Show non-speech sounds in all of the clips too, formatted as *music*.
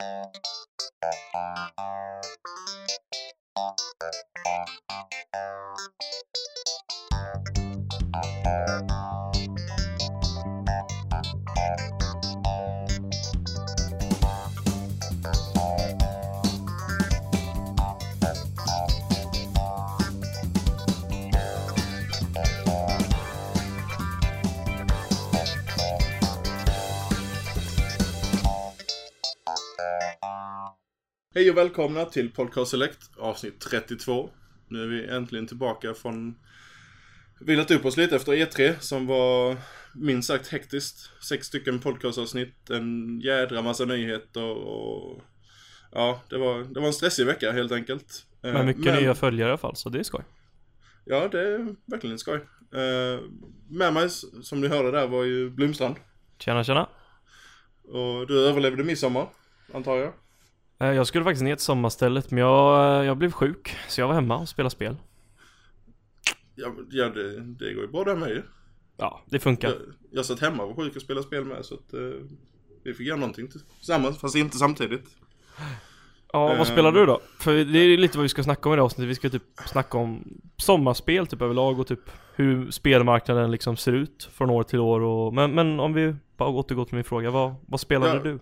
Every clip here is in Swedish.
Thank you. Hej och välkomna till Podcast Select avsnitt 32. Nu är vi äntligen tillbaka från vilat upp oss lite efter E3 som var minst sagt hektiskt. Sex stycken podcastavsnitt, en jädra massa nyheter och ja, det var, det var en stressig vecka helt enkelt. Eh, Men mycket nya följare i alla fall, så det är skoj. Ja, det är verkligen skoj. Eh, Med mig, som ni hörde där, var ju Blomstrand. Tjena tjena. Och du överlevde midsommar, antar jag? Eh, Jag skulle faktiskt ner till sommarstället men jag, jag blev sjuk så jag var hemma och spelade spel. Ja, ja det, det går ju bra där med ju. Ja, det funkar. Jag, jag satt hemma och var sjuk och spelade spel med så att eh, vi fick göra någonting tillsammans fast inte samtidigt. Ja, Eh. vad spelar du då? För det är lite vad vi ska snacka om i det här avsnittet. Vi ska typ snacka om sommarspel typ överlag och typ hur spelmarknaden liksom ser ut från år till år och Men, men om vi bara återgår till min fråga, vad, vad spelade Ja. du?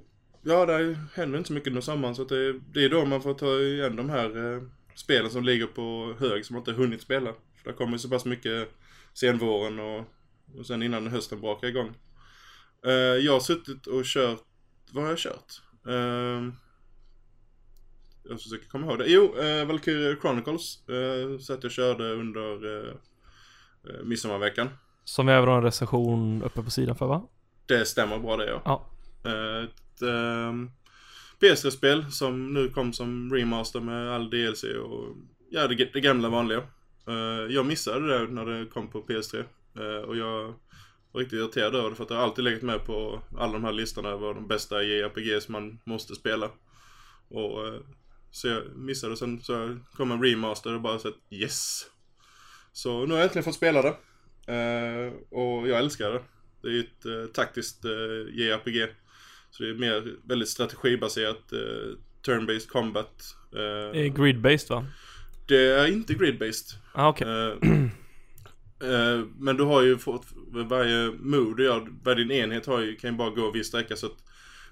Ja, det händer inte så mycket under sommaren så att det, det är då man får ta igen de här eh, spelen som ligger på hög som man inte hunnit spela. För det kommer ju så pass mycket senvåren och, och sen innan hösten brakar igång. Eh, jag har suttit och kört, vad har jag kört? Eh, jag försöker komma ihåg det. Jo, eh, Valkyria Chronicles eh, så att jag körde under eh, eh, midsommarveckan. Som vi även har en recension uppe på sidan för va? Det stämmer bra det ja. Ja. Eh, ett ehm, PS3-spel som nu kom som remaster med all DLC och ja, det, det gamla vanliga. Eh, jag missade det när det kom på PS3 Eh, och jag var riktigt irriterad över det för att det har alltid legat med på alla de här listorna över de bästa JRPGs man måste spela. Och eh, så jag missade sen så kom en remaster och bara sett att yes. Så nu har jag äntligen fått spela det. Eh, och jag älskar det. Det är ju ett eh, taktiskt eh, JRPG. Så det är mer väldigt strategibaserat eh, turn-based combat. Eh, grid-based va? det är inte grid-based. Ah, okej. Eh, eh, men du har ju fått varje move du gör, varje din enhet har ju, kan ju bara gå en viss sträcka så att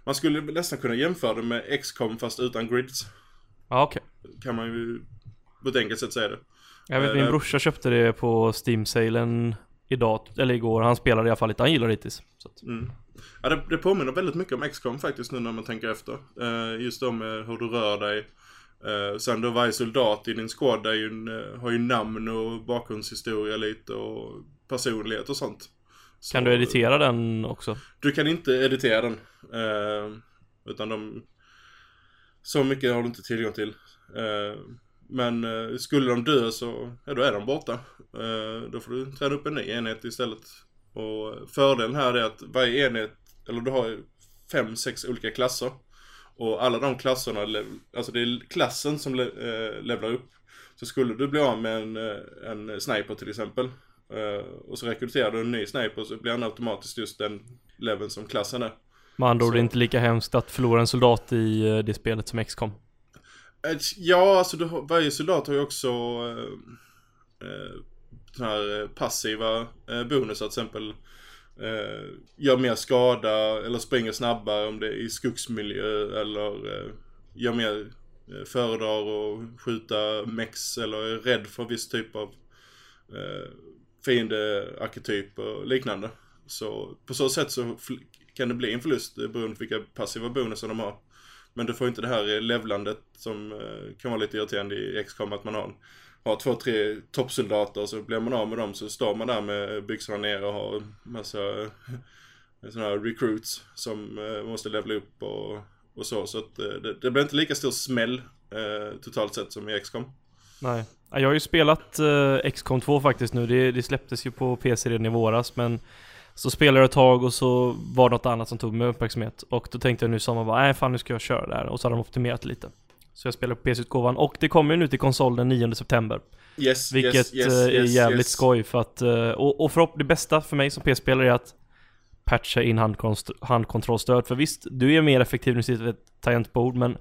man skulle nästan kunna jämföra det med XCOM fast utan grids. Ja, okej. Kan man ju på ett enkelt sätt säga det. Jag vet Eh, min brorsa köpte det på Steam-salen idag, eller igår. Han spelade i alla fall lite, han gillar det hittills. Så att, Mm. Ja, det, det påminner väldigt mycket om XCOM faktiskt nu när man tänker efter. Eh, just om eh, hur du rör dig. Eh, sen då varje soldat i din squad är ju en, eh, har ju namn och bakgrundshistoria lite och personlighet och sånt. Så, kan du editera den också? Du kan inte editera den. Eh, utan de... Så mycket har du inte tillgång till. Men skulle de dö så, ja då är de borta. Då får du träna upp en ny enhet istället. Och fördelen här är att varje enhet, eller du har fem, sex olika klasser. Och alla de klasserna, alltså det är klassen som eh, levlar upp. Så skulle du bli av med en, eh, en sniper till exempel. eh, och så rekryterar du en ny sniper så blir han automatiskt just den leveln som klassen är. Med andra ord, det är inte lika hemskt att förlora en soldat i det spelet som XCOM. Ja, alltså du varje soldat har ju också eh, den här eh, passiva eh, bonusar till exempel. Eh, gör mer skada eller springer snabbare om det är i skogsmiljö eller eh, gör mer eh, föredrar att skjuta mex eller är rädd för viss typ av eh, fiendearketyp och liknande. Så på så sätt så kan det bli en förlust beroende på vilka passiva bonusar de har. Men du får inte det här levlandet som kan vara lite irriterande i x att man har, har två, tre toppsoldater och så blir man av med dem så står man där med byxorna ner och har massa eh, sådana här recruits som eh, måste levla upp och, och så. Så att eh, det, det blir inte lika stor smäll eh, totalt sett som i XCOM. Nej. Jag har ju spelat eh, XCOM 2 faktiskt nu. Det, det släpptes ju på PC redan i våras men så spelade jag ett tag och så var det något annat som tog mig uppmärksamhet. Och då tänkte jag nu i sommar bara, nej fan nu ska jag köra det här. Och så hade de optimerat lite. Så jag spelar på PC-utgåvan och det kommer ju nu till konsol den 9 september. Yes, Vilket yes, yes, eh, är yes, jävligt yes. skoj för att, eh, och, och förhopp- det bästa för mig som PC-spelare är att patcha in handkontrollstöd. För visst, du är mer effektiv när du sitter vid ett tangentbord men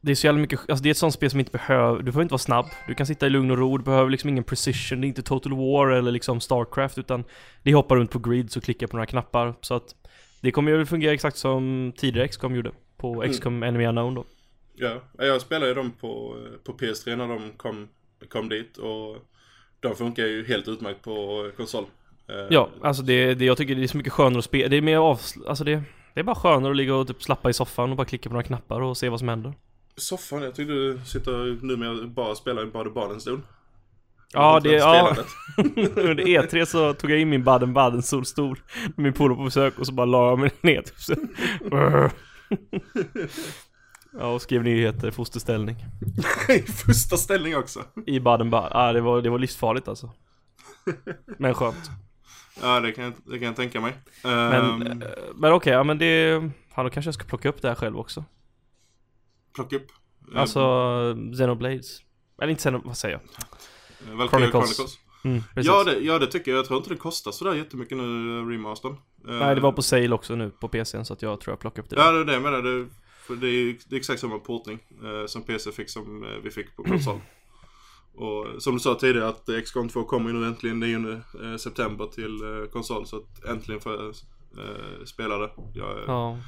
det är så jävla mycket, alltså det är ett sånt spel som inte behöver, du behöver inte vara snabb. Du kan sitta i lugn och ro, du behöver liksom ingen precision, det är inte Total War eller liksom Starcraft utan det hoppar runt på grids och klickar på några knappar. Så att det kommer ju fungera exakt som tidigare XCOM gjorde på Mm. XCOM Enemy Unknown då. Ja, jag spelade ju dem på, på PS3 när de kom, kom dit och de funkar ju helt utmärkt på konsol. Eh, Ja, alltså det, det, jag tycker det är så mycket skönare att spela, det är mer avsl- alltså det, det är bara skönare att ligga och typ slappa i soffan och bara klicka på några knappar och se vad som händer. Soffan, jag tyckte du sitter numera bara och spelar i Baden-Baden-stol. Ja, det, ja. *laughs* Under E3 så tog jag in min Baden-Baden solstol med min polare på besök och så bara la jag mig ner *laughs* *laughs* typ så. Ja, och skrev nyheter, fosterställning. I *laughs* första ställning också. I Baden-Baden. Ja, det var, det var livsfarligt alltså. *laughs* Men skönt. Ja, det kan, jag- det kan jag tänka mig. Men, eh, men okej, ja men det... Fan, då kanske jag ska plocka upp det här själv också. plocka upp. Alltså, Xenoblades. Eller inte Xenoblades, vad säger jag? Eh, Valkyria Chronicles. Chronicles. Mm. Ja det, ja, det tycker jag. Jag tror inte det kostar sådär jättemycket nu, remastern. Eh, Nej, det var på sale också nu på PCn så att jag tror jag plockar upp det. Ja, det är det menar. Det, för det, är, det är exakt samma portning eh, som PC fick som eh, vi fick på *clears throat* konsol. Och som du sa tidigare att XCOM 2 kommer ju nu äntligen 9 eh, september till eh, konsol. Så att äntligen får jag eh, spela det. Jag, Ja.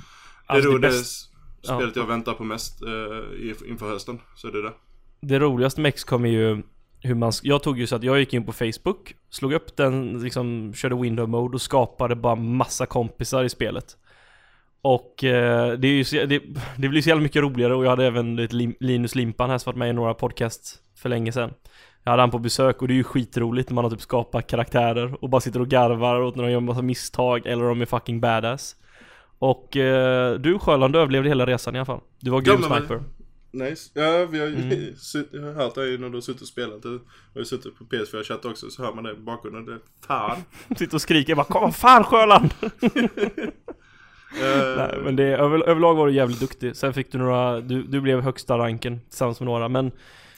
det är Alltså, nog det, det bäst, spelet jag väntar på mest eh, inför hösten. Så är det det. det roligaste med XCOM är ju hur man, jag tog ju så att jag gick in på Facebook, slog upp den, liksom körde window mode och skapade bara massa kompisar i spelet. Och eh, det, är ju så, det, det blir så jävla mycket roligare och jag hade även Lim, Linus Limpan här som varit med i några podcast för länge sedan. Jag hade han på besök och det är ju skitroligt när man har typ skapat karaktärer och bara sitter och garvar åt när de gör en massa misstag eller de är fucking badass. Och eh, du Sjöland överlevde hela resan i alla fall. Du var grym Ja, sniper. Nice. Ja, vi har ju Mm. *laughs* sutt- jag har hört dig när du har suttit och spelat. Du har ju suttit på PS4 chatt också så hör man det i bakgrunden. Det fan. *laughs* Sitter och skriker bara 'Kom fan Sjöland!' *laughs* Eh, Nej men det, över, överlag var du jävligt duktig. Sen fick du några, du, du blev högsta ranken tillsammans med några. Men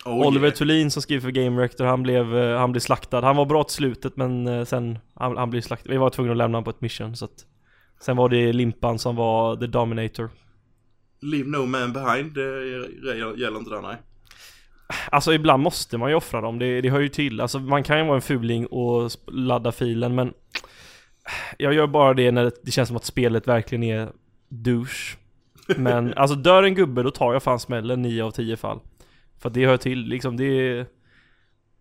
oh, Oliver yeah. Thulin som skriver för Game Rector, han blev, eh, han blev slaktad. Han var bra till slutet men eh, sen, han, han blev slaktad. Vi var tvungna att lämna honom på ett mission så att Sen var det Limpan som var the dominator. Leave no man behind. Det gäller inte där nej. Alltså ibland måste man ju offra dem, det, det hör ju till. Alltså man kan ju vara en fuling och ladda filen men Jag gör bara det när det, känns som att spelet verkligen är douche. Men *laughs* alltså dör en gubbe då tar jag fan smällen 9 av 10 fall. För det hör till liksom, det är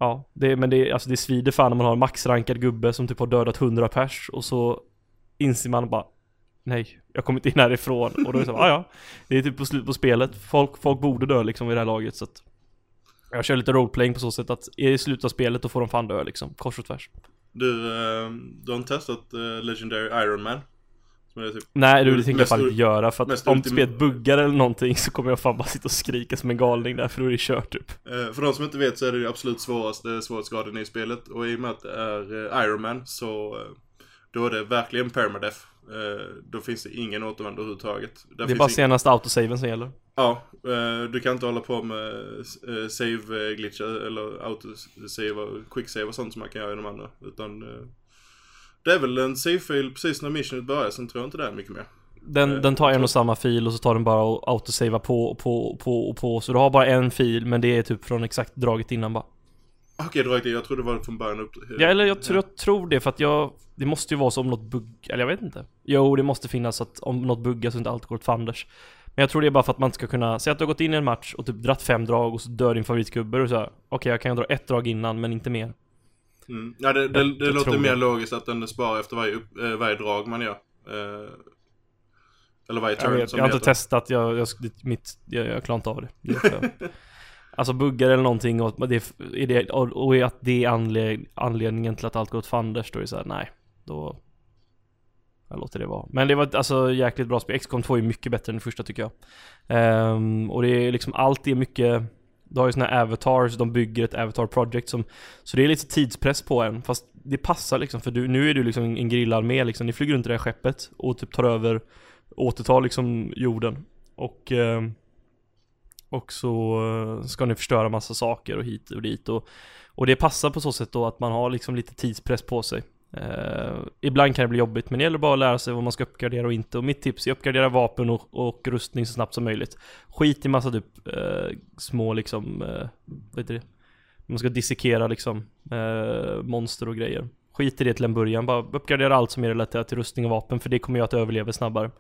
Ja, det, men det, alltså det svider fan när man har en maxrankad gubbe som typ har dödat 100 pers och så inser man bara Nej, jag kommer inte in härifrån och då är det så, ah, ja Det är typ på slut på spelet, folk, folk borde dö liksom i det här laget så att Jag kör lite roleplaying på så sätt att i slutet av spelet då får de fan dö liksom, kors och tvärs Du, eh, du har inte testat eh, Legendary Iron Man? Typ, Nej du, det tänker jag fan inte göra för att om spelet buggar eller någonting så kommer jag fan bara sitta och skrika som en galning där för då är det kört typ eh, för de som inte vet så är det absolut svåraste svårighetsgraden i spelet. Och i och med att det är Iron Man så då är det verkligen permadeath. Eh, då finns det ingen återvändo överhuvudtaget. Där Det är bara ing- senaste autosaven som gäller Ja, eh, du kan inte hålla på med eh, save glitchar eller autosave quicksave och sånt som man kan göra i de andra. Utan det är väl en save-fil precis när missionet börjar, sen tror jag inte det är mycket mer. Den, Eh, den tar en och samma fil och så tar den bara och autosava på och på och på och på Så du har bara en fil men det är typ från exakt draget innan bara Okej, okay, jag trodde det var från början upp. Ja eller jag, tror- jag tror det för att jag Det måste ju vara så om något bugg Eller jag vet inte Jo det måste finnas att om något buggar så inte allt går åt fanders Men jag tror det är bara för att man ska kunna Säg att du har gått in i en match och typ dratt fem drag och så dör din favoritgubbe och så Okej jag kan dra ett drag innan men inte mer Mm. Ja, det, det, Jag- det jag låter mer det. logiskt att den sparar efter varje, upp, eh, varje drag man gör. Eh, eller varje Jag, turn vet, som jag har inte testat, jag, jag, mitt, jag, jag klarar inte av det, det *laughs* Alltså buggar eller någonting och, att det, är- det, och, att det är anled, anledningen till att allt går åt fanders då är det såhär, nej Då Jag låter det vara. Men det var ett, alltså jäkligt bra spel, XCOM 2 är mycket bättre än det första tycker jag. Um, Och det är liksom, allt är mycket Du har ju såna här avatars, de bygger ett avatar project som Så det är lite tidspress på en, fast det passar liksom för du, nu är du liksom en grillarmé liksom. Ni flyger runt i det här skeppet och typ tar över Återtar liksom jorden. Och Um, och så eh, ska ni förstöra massa saker och hit och dit och Och det passar på så sätt då att man har liksom lite tidspress på sig Eh, ibland kan det bli jobbigt men det gäller bara att lära sig vad man ska uppgradera och inte. Och mitt tips är att uppgradera vapen och, och rustning så snabbt som möjligt. Skit i massa typ eh, små liksom, eh, vad heter det? Man ska dissekera liksom eh, monster och grejer. Skit i det till en början, bara uppgradera allt som är relaterat till rustning och vapen för det kommer göra att du överlever snabbare.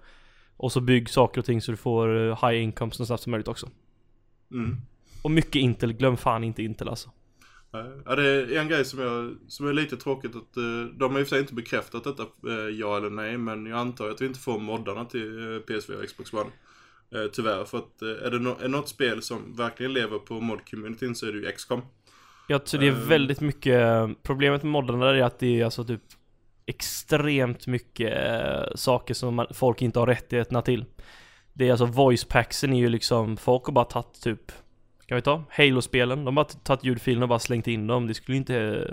Och så bygg saker och ting så du får eh, high income så snabbt som möjligt också. Mm. Och mycket Intel, glöm fan inte Intel alltså. Ja, det är en grej som, jag, som är lite tråkigt att uh, de har i och för sig inte bekräftat detta, uh, ja eller nej, men jag antar att vi inte får moddarna till uh, PS4 och Xbox One. Tyvärr, för att är det no är något spel som verkligen lever på mod-communityn så är det ju XCOM. Jag tror det är väldigt mycket, problemet med moddarna är att det är alltså typ extremt mycket saker som man, folk inte har rättigheterna till. Det är alltså voice packsen är ju liksom, folk har bara tagit typ kan vi ta? Halo-spelen, de har tagit ljudfilerna och bara slängt in dem. Det skulle inte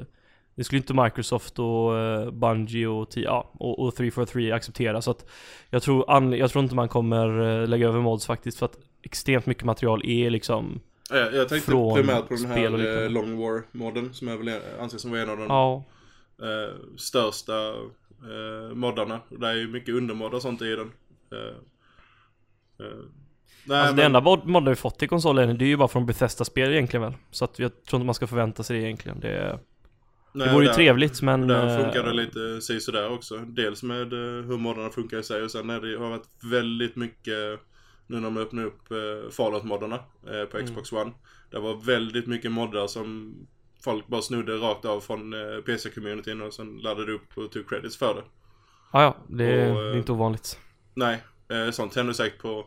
det skulle inte Microsoft och uh, Bungie och, ja, och, och 343 acceptera så att Jag tror, jag tror inte man kommer uh, lägga över mods faktiskt för att extremt mycket material är liksom ja, Jag tänkte primärt på den här uh, Long War-modden som jag väl anser som en av de ja. största moddarna. Det är ju mycket undermoddar och sånt i den. Nej, alltså men... det enda modden vi fått till konsolen det är ju bara från Bethesda-spel egentligen väl. Så att jag tror inte man ska förvänta sig det egentligen. Det, Nej, det vore ju trevligt men... Där funkar det lite sådär också. Dels med eh, hur moddarna funkar i sig och sen är det, har varit väldigt mycket nu när de öppnar upp eh, Fallout-moddarna eh, på mm. Xbox mm. One. Det var väldigt mycket moddar som folk bara snodde rakt av från eh, PC-communityn och sen laddade upp och tog credits för det. Ah, ja, det, och, det är inte ovanligt. Nej, eh, sånt händer säkert på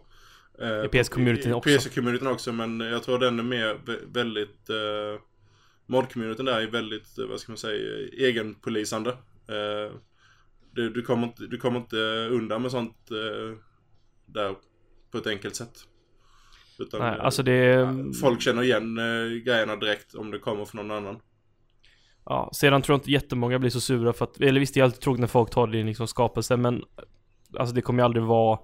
i PS-communityn också. I PS-communityn också, men jag tror den är mer väldigt... Uh, Mod-communityn där är väldigt, vad ska man säga, egenpolisande. Uh, du, du, kommer inte, du kommer inte undan med sånt uh, där på ett enkelt sätt. Utan, Nej, alltså det... Folk känner igen uh, grejerna direkt om det kommer från någon annan. Ja, sedan tror jag inte jättemånga blir så sura för att, eller visst det är alltid tråkigt när folk tar i liksom skapelse men Alltså det kommer ju aldrig vara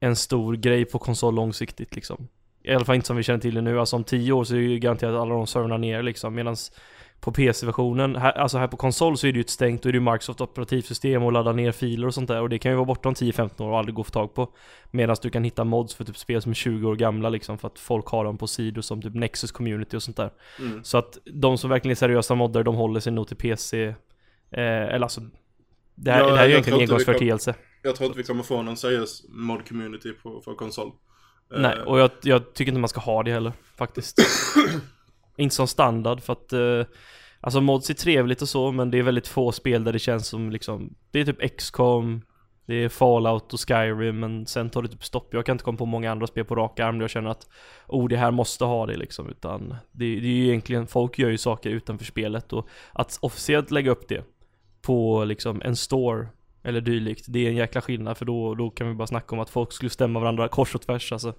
en stor grej på konsol långsiktigt liksom. I alla fall inte som vi känner till det nu. Alltså om 10 år så är det ju garanterat alla de servrarna ner liksom. Medans på PC-versionen, alltså här på konsol så är det ju ett stängt, då är det ju Microsoft operativsystem och ladda ner filer och sånt där och det kan ju vara borta om 10-15 år och aldrig gå att få tag på. Medan du kan hitta mods för typ spel som är 20 år gamla liksom för att folk har dem på sidor som typ Nexus Community och sånt där. Mm. Så att de som verkligen är seriösa modder, de håller sig nog till PC, eh, eller alltså det här, ja, det här är ju egentligen en engångsföreteelse. Jag tror inte vi kommer få någon seriös mod-community på, för konsol. Nej, och jag, jag, tycker inte man ska ha det heller, faktiskt. *clears throat* inte som standard, för att uh, Alltså mods är trevligt och så, men det är väldigt få spel där det känns som liksom Det är typ XCOM Det är Fallout och Skyrim, men sen tar det typ stopp Jag kan inte komma på många andra spel på rak arm där jag känner att Oh, det här måste ha det liksom, utan det, det är ju egentligen Folk gör ju saker utanför spelet och Att officiellt lägga upp det På liksom en store eller dylikt. Det är en jäkla skillnad för då, då kan vi bara snacka om att folk skulle stämma varandra kors och tvärs alltså.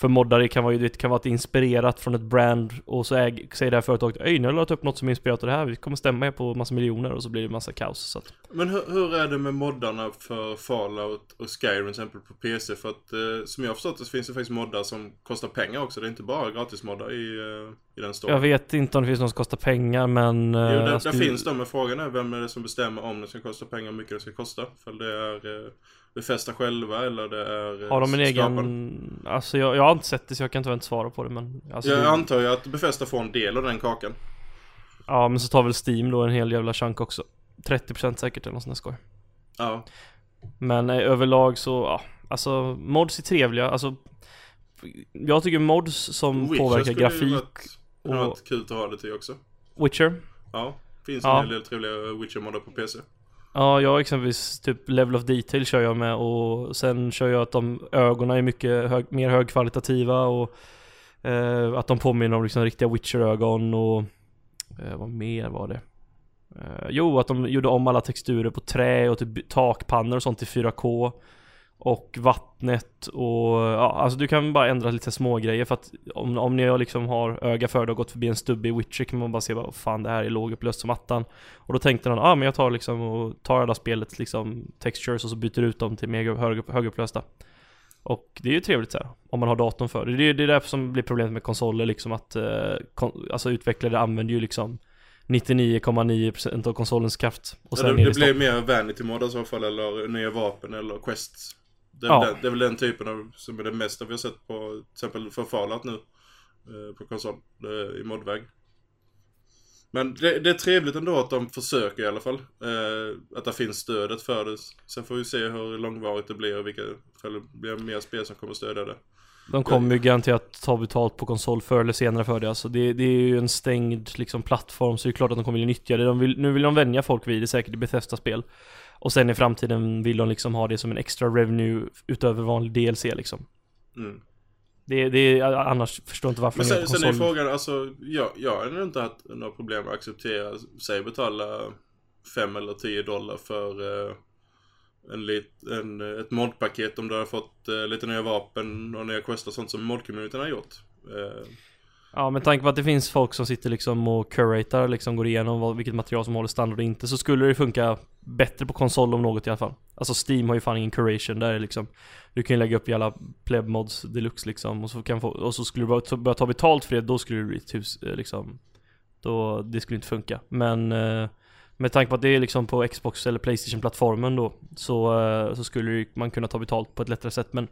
För moddare kan vara, det kan vara inspirerat från ett brand och så äg, säger det här företaget Öj, nu har jag upp något som är inspirerat av det här, vi kommer stämma er på massa miljoner och så blir det massa kaos så att... Men hur, hur, är det med moddarna för Fallout och Skyrim till exempel på PC? För att eh, som jag har förstått det så finns det faktiskt moddar som kostar pengar också, det är inte bara gratismoddar i, eh, i den storyn. Jag vet inte om det finns någon som kostar pengar men... Eh, jo, det, där finns de, men frågan är vem är det som bestämmer om det ska kosta pengar och hur mycket det ska kosta? För det är... Eh, befästa själva eller det är eh, Har de en egen... Alltså jag, jag har inte sett det så jag kan inte inte svara på det men alltså, Jag det... antar ju att Befästa får en del av den kakan. Ja men så tar väl Steam då en hel jävla chunk också. 30% säkert eller något sånt skoj. Ja. Men eh, överlag så, ja Alltså mods är trevliga, alltså Jag tycker mods som Witcher påverkar grafik Witcher skulle och... varit kul att ha det till också. Witcher? Ja, finns ja. en hel del trevliga Witcher-moddar på PC Ja, jag exempelvis typ Level of Detail kör jag med och sen kör jag att de ögonen är mycket hög, mer högkvalitativa och eh, att de påminner om liksom riktiga Witcher-ögon och eh, vad mer var det? Eh, jo, att de gjorde om alla texturer på trä och typ takpannor och sånt till 4K och vattnet och ja, alltså du kan bara ändra lite små grejer för att om, om ni liksom har öga för det och gått förbi en stubbig Witcher kan man bara se vad fan det här är lågupplöst som attan Och då tänkte han, ja ah, men jag tar liksom och tar alla spelets liksom textures och så byter ut dem till mer hög, högupplösta Och det är ju trevligt så här, om man har datorn för det. Det är, det är därför som blir problemet med konsoler liksom att eh, kon, alltså utvecklare använder ju liksom 99,9% av konsolens kraft. Och Ja, sen det, är det det blir stopp. mer vanity mod i så fall, eller nya vapen eller quests. Det är, Ja. den, det är väl den typen av, som är det mesta vi har sett på, till exempel för Fallout nu. eh, På konsol, eh, i modväg. Men det, det är trevligt ändå att de försöker i alla fall. Eh, att det finns stödet för det. Sen får vi se hur långvarigt det blir och vilka, ifall det blir mer spel som kommer stödja det. De kommer ju garanterat ta betalt på konsol förr eller senare för det. Alltså det, det är ju en stängd liksom, plattform så det är klart att de kommer vilja nyttja det. De vill, nu vill de vänja folk vid det säkert i Bethesda-spel. Och sen i framtiden vill de liksom ha det som en extra revenue utöver vanlig DLC liksom. Mm. Det, det, annars förstår jag inte varför Men de gör sen, sen är konsol. frågan, alltså, jag, jag har inte haft några problem att acceptera, säg betala 5 eller 10 dollar för eh, en lit, en, ett modpaket om du har fått eh, lite nya vapen och nya quest och sånt som modcommunityn har gjort. Eh, Ja, med tanke på att det finns folk som sitter liksom och curatar, liksom går igenom vad, vilket material som håller standard och inte, så skulle det funka bättre på konsol om något i alla fall. Alltså Steam har ju fan ingen curation där liksom. Du kan ju lägga upp jävla Plebmods pleb mods deluxe liksom, och så, kan få, och så skulle du börja, börja ta betalt för det, då skulle det bli ett hus, eh, liksom. Då, det skulle inte funka. Men eh, med tanke på att det är liksom på Xbox eller Playstation-plattformen då, så, eh, så skulle man kunna ta betalt på ett lättare sätt, men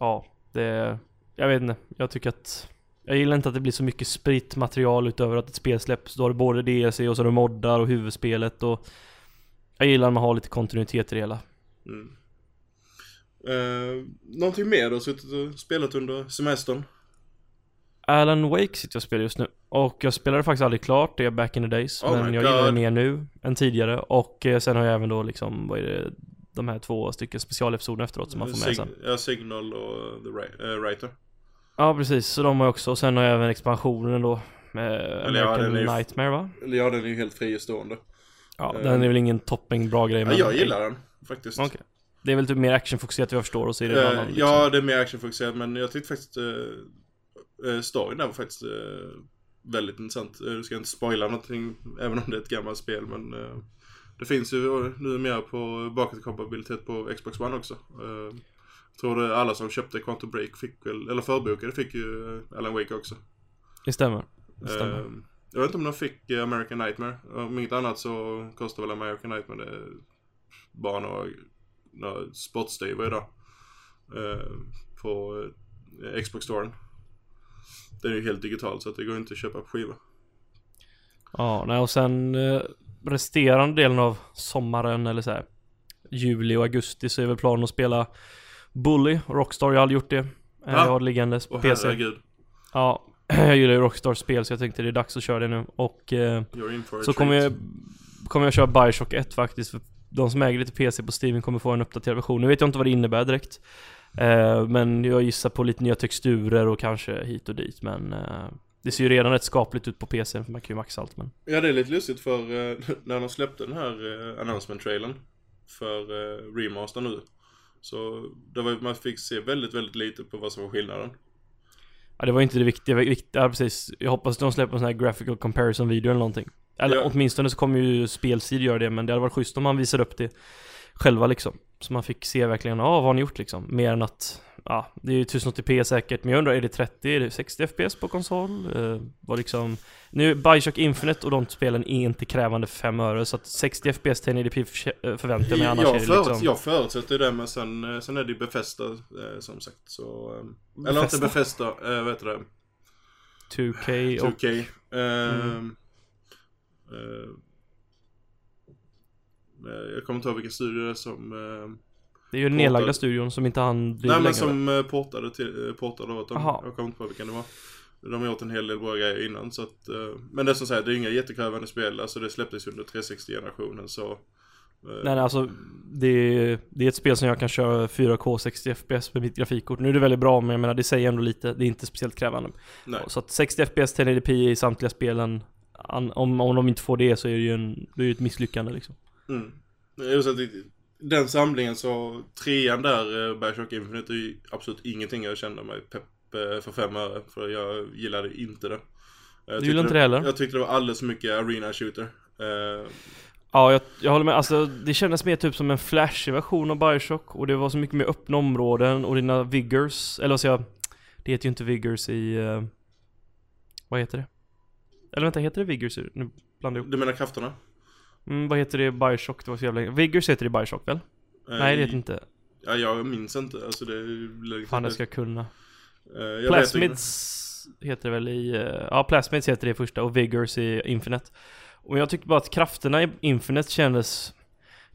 ja, det, jag vet inte, jag tycker att jag gillar inte att det blir så mycket spritt material utöver att ett spel släpps. Då har du både DLC och så har du moddar och huvudspelet och Jag gillar när man har lite kontinuitet i det hela. mm. eh, någonting mer du har suttit och spelat under semestern? Alan Wake sitter jag och spelar just nu. Och jag spelade faktiskt aldrig klart det back in the days. Oh men jag gillar det God. mer nu än tidigare. Och eh, sen har jag även då liksom, vad är det? De här två stycken specialepisoder efteråt som man får med sen. Ja, Signal och The eh, Writer. Ja precis, så de har jag också. Och sen har jag även expansionen då. Med Eller ja, American den är ju- Nightmare va? Eller ja, den är ju helt fristående. Ja, Eh, den är väl ingen topping bra grej Ja, men jag gillar den faktiskt. Okej. Det är väl typ mer actionfokuserat vad jag förstår och så är det Eh, annan liksom. Ja, det är mer actionfokuserat men jag tyckte faktiskt uh, uh, storyn där var faktiskt eh, väldigt intressant. Uh, du ska inte spoila någonting även om det är ett gammalt spel men eh, det finns ju nu mer på bakåtkompatibilitet på Xbox One också. Tror det alla som köpte Quantum Break fick väl, eller förbokade fick ju eh, Alan Wake också. Det stämmer. Det stämmer. Eh, jag vet inte om de fick eh, American Nightmare. Om inget annat så kostar väl American Nightmare det bara några, några spottstyver idag. Eh, på eh, Xbox Storen. Den är ju helt digital så att det går inte att köpa på skiva. Ja, nej, och sen resterande delen av sommaren eller så här Juli och augusti så är väl planen att spela Bully, Rockstar, jag har aldrig gjort det. Eh, Va? Jag har det liggandes på Åh PC. herregud. Ja, *clears throat* jag gillar ju Rockstars spel så jag tänkte det är dags att köra det nu. Och eh, så kommer jag, kommer jag köra Bioshock 1 faktiskt. För de som äger lite PC på Steam kommer få en uppdaterad version. Nu vet jag inte vad det innebär direkt. Eh, men jag gissar på lite nya texturer och kanske hit och dit. Men eh, det ser ju redan rätt skapligt ut på PC för man kan ju maxa allt men. Ja det är lite lustigt för eh, *laughs* när de släppte den här announcement-trailern för remaster nu. Så det var, man fick se väldigt, väldigt lite på vad som var skillnaden. Ja det var inte det viktiga, viktiga ja, precis. Jag hoppas att de släpper en sån här graphical comparison video eller någonting. Eller Ja. åtminstone så kommer ju spelsid göra det, men det hade varit schysst om man visade upp det själva liksom. Så man fick se verkligen, ja vad har ni gjort liksom? Mer än att, ja det är ju 1080p säkert, men jag undrar, är det 30, är det 60 FPS på konsol? Eh, vad liksom, nu Bioshock Infinite och de spelen är inte krävande för 5 öre, så att 60 FPS 1080p för- eh, förväntar jag mig, annars är jag, det förut, liksom... jag förutsätter det men sen, eh, sen är det ju Befästa eh, som sagt så... eh, Eller inte? Befästa, eh, vad heter det? 2K och... 2K. Eh, Mm. Eh, jag kommer inte ihåg vilken studio det är som... Eh, Det är ju den nedlagda studion som inte han driver nej men som eh, portade, till, portade åt dem. Aha. Jag kommer inte ihåg vilken det var. De har gjort en hel del bra grejer innan så att... Men det är som sagt, det är inga jättekrävande spel. Alltså det släpptes under 360-generationen så... Nej, nej alltså det är, det är ett spel som jag kan köra 4K 60 FPS med mitt grafikkort. Nu är det väldigt bra men jag menar det säger ändå lite, det är inte speciellt krävande. nej. Så att 60 FPS 1080p i samtliga spelen, om, om de inte får det så är det ju en, det är ett misslyckande liksom. Mm. Den samlingen så, trean där, eh, Bioshock Infinite, är ju absolut ingenting jag kände mig pepp eh, för fem öre. För jag gillade inte det. Jag Du gillar inte det heller? Jag tyckte det var alldeles för mycket arena shooter. Eh, Ja, jag, jag håller med. Alltså det kändes mer typ som en flashig version av Bioshock och det var så mycket mer öppna områden och dina vigors, eller vad säger jag? Det heter ju inte vigors i... vad heter det? Eller vänta, heter det vigors? Nu blandade ihop. Du menar krafterna? Mm, vad heter det Bioshock? Det var så jävla länge. Vigors heter det i Bioshock väl? Nej det heter inte. Ja, jag minns inte. Alltså det är Fan det ska jag kunna. Vet Plasmids heter det väl i... eh, Ja, Plasmids heter det i första och Vigors i Infinite. Och jag tyckte bara att krafterna i Infinite kändes...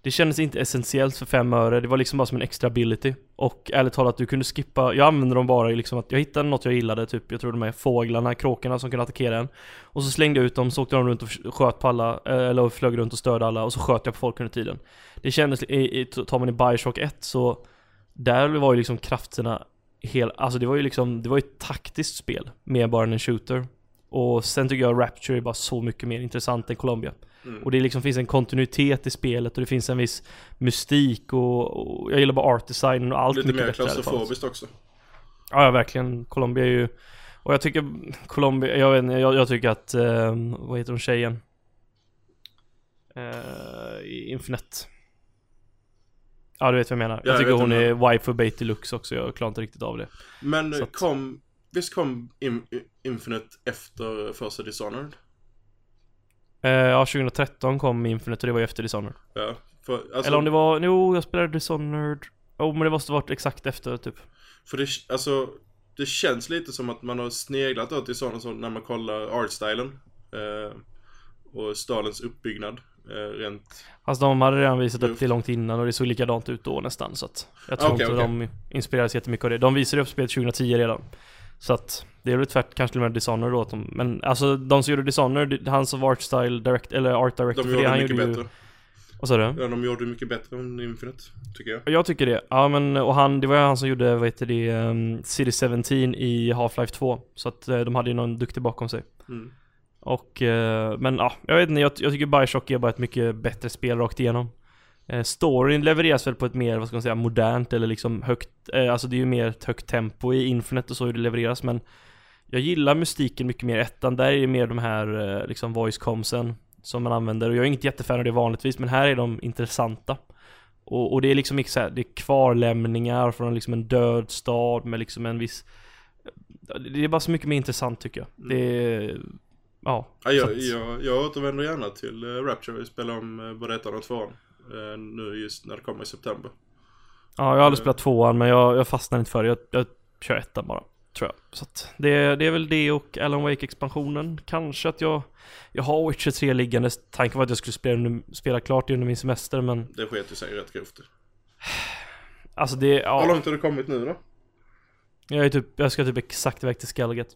Det kändes inte essentiellt för fem öre, det var liksom bara som en extra ability. Och ärligt talat, du kunde skippa, jag använde dem bara i liksom att jag hittade något jag gillade, typ jag tror de är fåglarna, kråkorna som kunde attackera en. Och så slängde jag ut dem, så åkte de runt och sköt på alla, eh, eller flög runt och störde alla, och så sköt jag på folk under tiden. Det kändes, i, i, tar man i Bioshock 1 så, där var ju liksom krafterna hela, alltså det var ju liksom, det var ju ett taktiskt spel, mer bara än en shooter. Och sen tycker jag Rapture är bara så mycket mer intressant än Colombia. Mm. Och det liksom finns en kontinuitet i spelet och det finns en viss mystik och, och jag gillar bara art design och allt Lite mycket mer klaustrofobiskt också. Ja, ja verkligen. Colombia är ju... Och jag tycker Colombia, jag vet inte, jag, jag tycker att, eh, vad heter hon tjejen? Eh, Infinite. Ja du vet vad jag menar. Ja, jag jag tycker hon är wife och bait deluxe också, jag klarar inte riktigt av det. Men att- kom, visst kom In, Infinite efter första Dishonored? Eh, ja, 2013 kom Infinite och det var ju efter Dishonored. Ja. För, alltså, Eller om det var, jo jag spelade Dishonored. Oh men det måste varit exakt efter typ. För det, alltså, det känns lite som att man har sneglat åt Dishonored så när man kollar artstylen. Eh, och stadens uppbyggnad. Eh, rent, Alltså de hade redan visat upp det långt innan och det såg likadant ut då nästan så att Jag tror Okej, inte okej. de inspirerades jättemycket av det. De visade upp spelet 2010 redan. Så att det är väl tvärt kanske till och med Dishonored då Men alltså de som gjorde Dishonored, han som var art style direct, eller art director de för det, han mycket gjorde bättre. ju Vad sa du? Ja, de gjorde mycket bättre än Infinite, tycker jag. Jag tycker det. Ja men och han, det var ju han som gjorde, vad heter det, um, City 17 i Half-Life 2. Så att eh, de hade ju någon duktig bakom sig. Mm. Och, eh, men ja, jag vet inte, jag, jag tycker Bioshock är bara ett mycket bättre spel rakt igenom. Eh, storyn levereras väl på ett mer, vad ska man säga, modernt eller liksom högt, eh, alltså det är ju mer ett högt tempo i Infinite och så hur det levereras men jag gillar mystiken mycket mer ettan, där är det mer de här eh, liksom voice comsen som man använder och jag är inget jättefan av det vanligtvis men här är de intressanta. Och, och det är liksom inte så här, det är kvarlämningar från liksom en död stad med liksom en viss Det är bara så mycket mer intressant tycker jag. Det är, ja. Ja, jag, att- jag, jag återvänder gärna till uh, Rapture. Vi spelar om uh, både ettan och tvåan. Eh, nu just när det kommer i september. Ja, jag har aldrig spelat tvåan men jag, jag fastnar inte för det. Jag, jag kör ettan bara. Tror jag. Så att det, det är väl det och Alan Wake expansionen. Kanske att jag... Jag har Witcher 3 liggandes. Tanken var att jag skulle spela, spela klart det under min semester men... Det sket ju sig rätt grovt. Alltså det... Hur Ja, långt har du kommit nu då? jag är typ... Jag ska typ exakt iväg till Skelliget.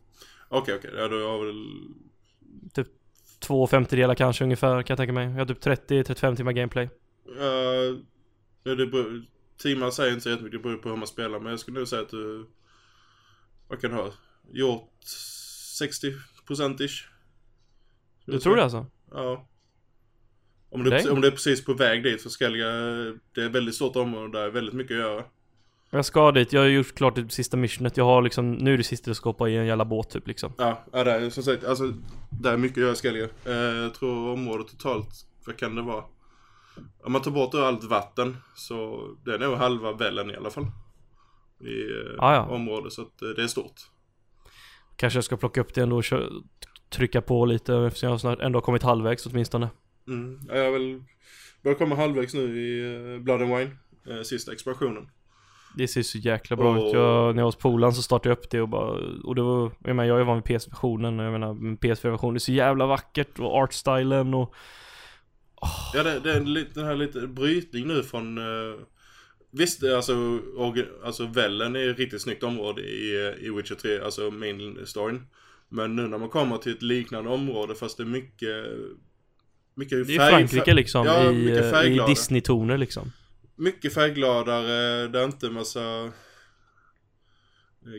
Okej, okej. Ja, då har väl... Två femtedelar kanske ungefär kan jag tänka mig. Jag har typ 30-35 timmar gameplay. Uh, det beror, timmar säger inte så jättemycket, det beror på hur man spelar. Men jag skulle nog säga att du... Vad kan du ha? Gjort 60%ish. Du tror det alltså? Ja. Om du, Okej. om du är precis på väg dit för Skelliga, det är ett väldigt stort område där, är väldigt mycket att göra. Jag ska dit. Jag har gjort klart det sista missionet. Jag har liksom... Nu är det sista jag ska hoppa i en jävla båt typ liksom. Ja, ja det är som sagt, alltså det är mycket att göra i Skellige. Eh, jag tror området totalt, vad kan det vara? Om man tar bort allt vatten så det är nog halva vällen i alla fall. I eh, Ah, ja. området, så att eh, det är stort. Kanske jag ska plocka upp det ändå och trycka på lite eftersom jag snart ändå har kommit halvvägs åtminstone. Mm. Ja, Jag har väl börjat komma halvvägs nu i eh, Blood and Wine, sista expansionen. Det ser så jäkla bra Och- ut. Jag, när jag var hos polaren så startade jag upp det och bara, och det var, jag menar jag är van vid PS-versionen, jag menar med PS4-versionen, det är så jävla vackert och artstylen och Ja, det, det är den här lite brytning nu från... Eh, visst, alltså, orgi, alltså Vällen är ett riktigt snyggt område i, i Witcher 3, alltså main storyn. Men nu när man kommer till ett liknande område fast det är mycket... Mycket det är färg- Frankrike liksom ja, i, eh, i. Disney-toner liksom. Mycket färggladare, det är inte massa eh,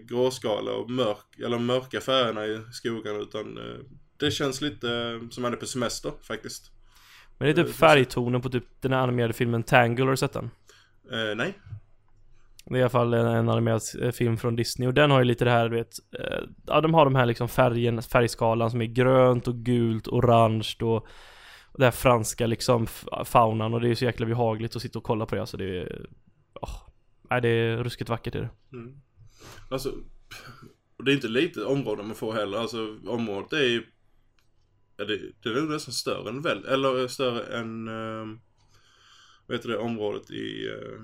gråskala och mörk, eller mörka färgerna i skogen utan eh, det känns lite som man är på semester faktiskt. Men det är Eh, typ det- färgtonen på typ den här animerade filmen Tangle, har du sett den? Eh, nej. Det är i alla fall en, en animerad eh, film från Disney och den har ju lite det här du vet eh, Ja de har de här liksom färgen, färgskalan som är grönt och gult, orange och och det här franska liksom faunan och det är så jäkla behagligt att sitta och kolla på det alltså det är åh, Nej det är ruskigt vackert är det Mm. Alltså, och det är inte lite område man får heller. Alltså området är ju Ja, det, det är nog nästan större än väl, eller större än, uh, vad heter det, området i, uh,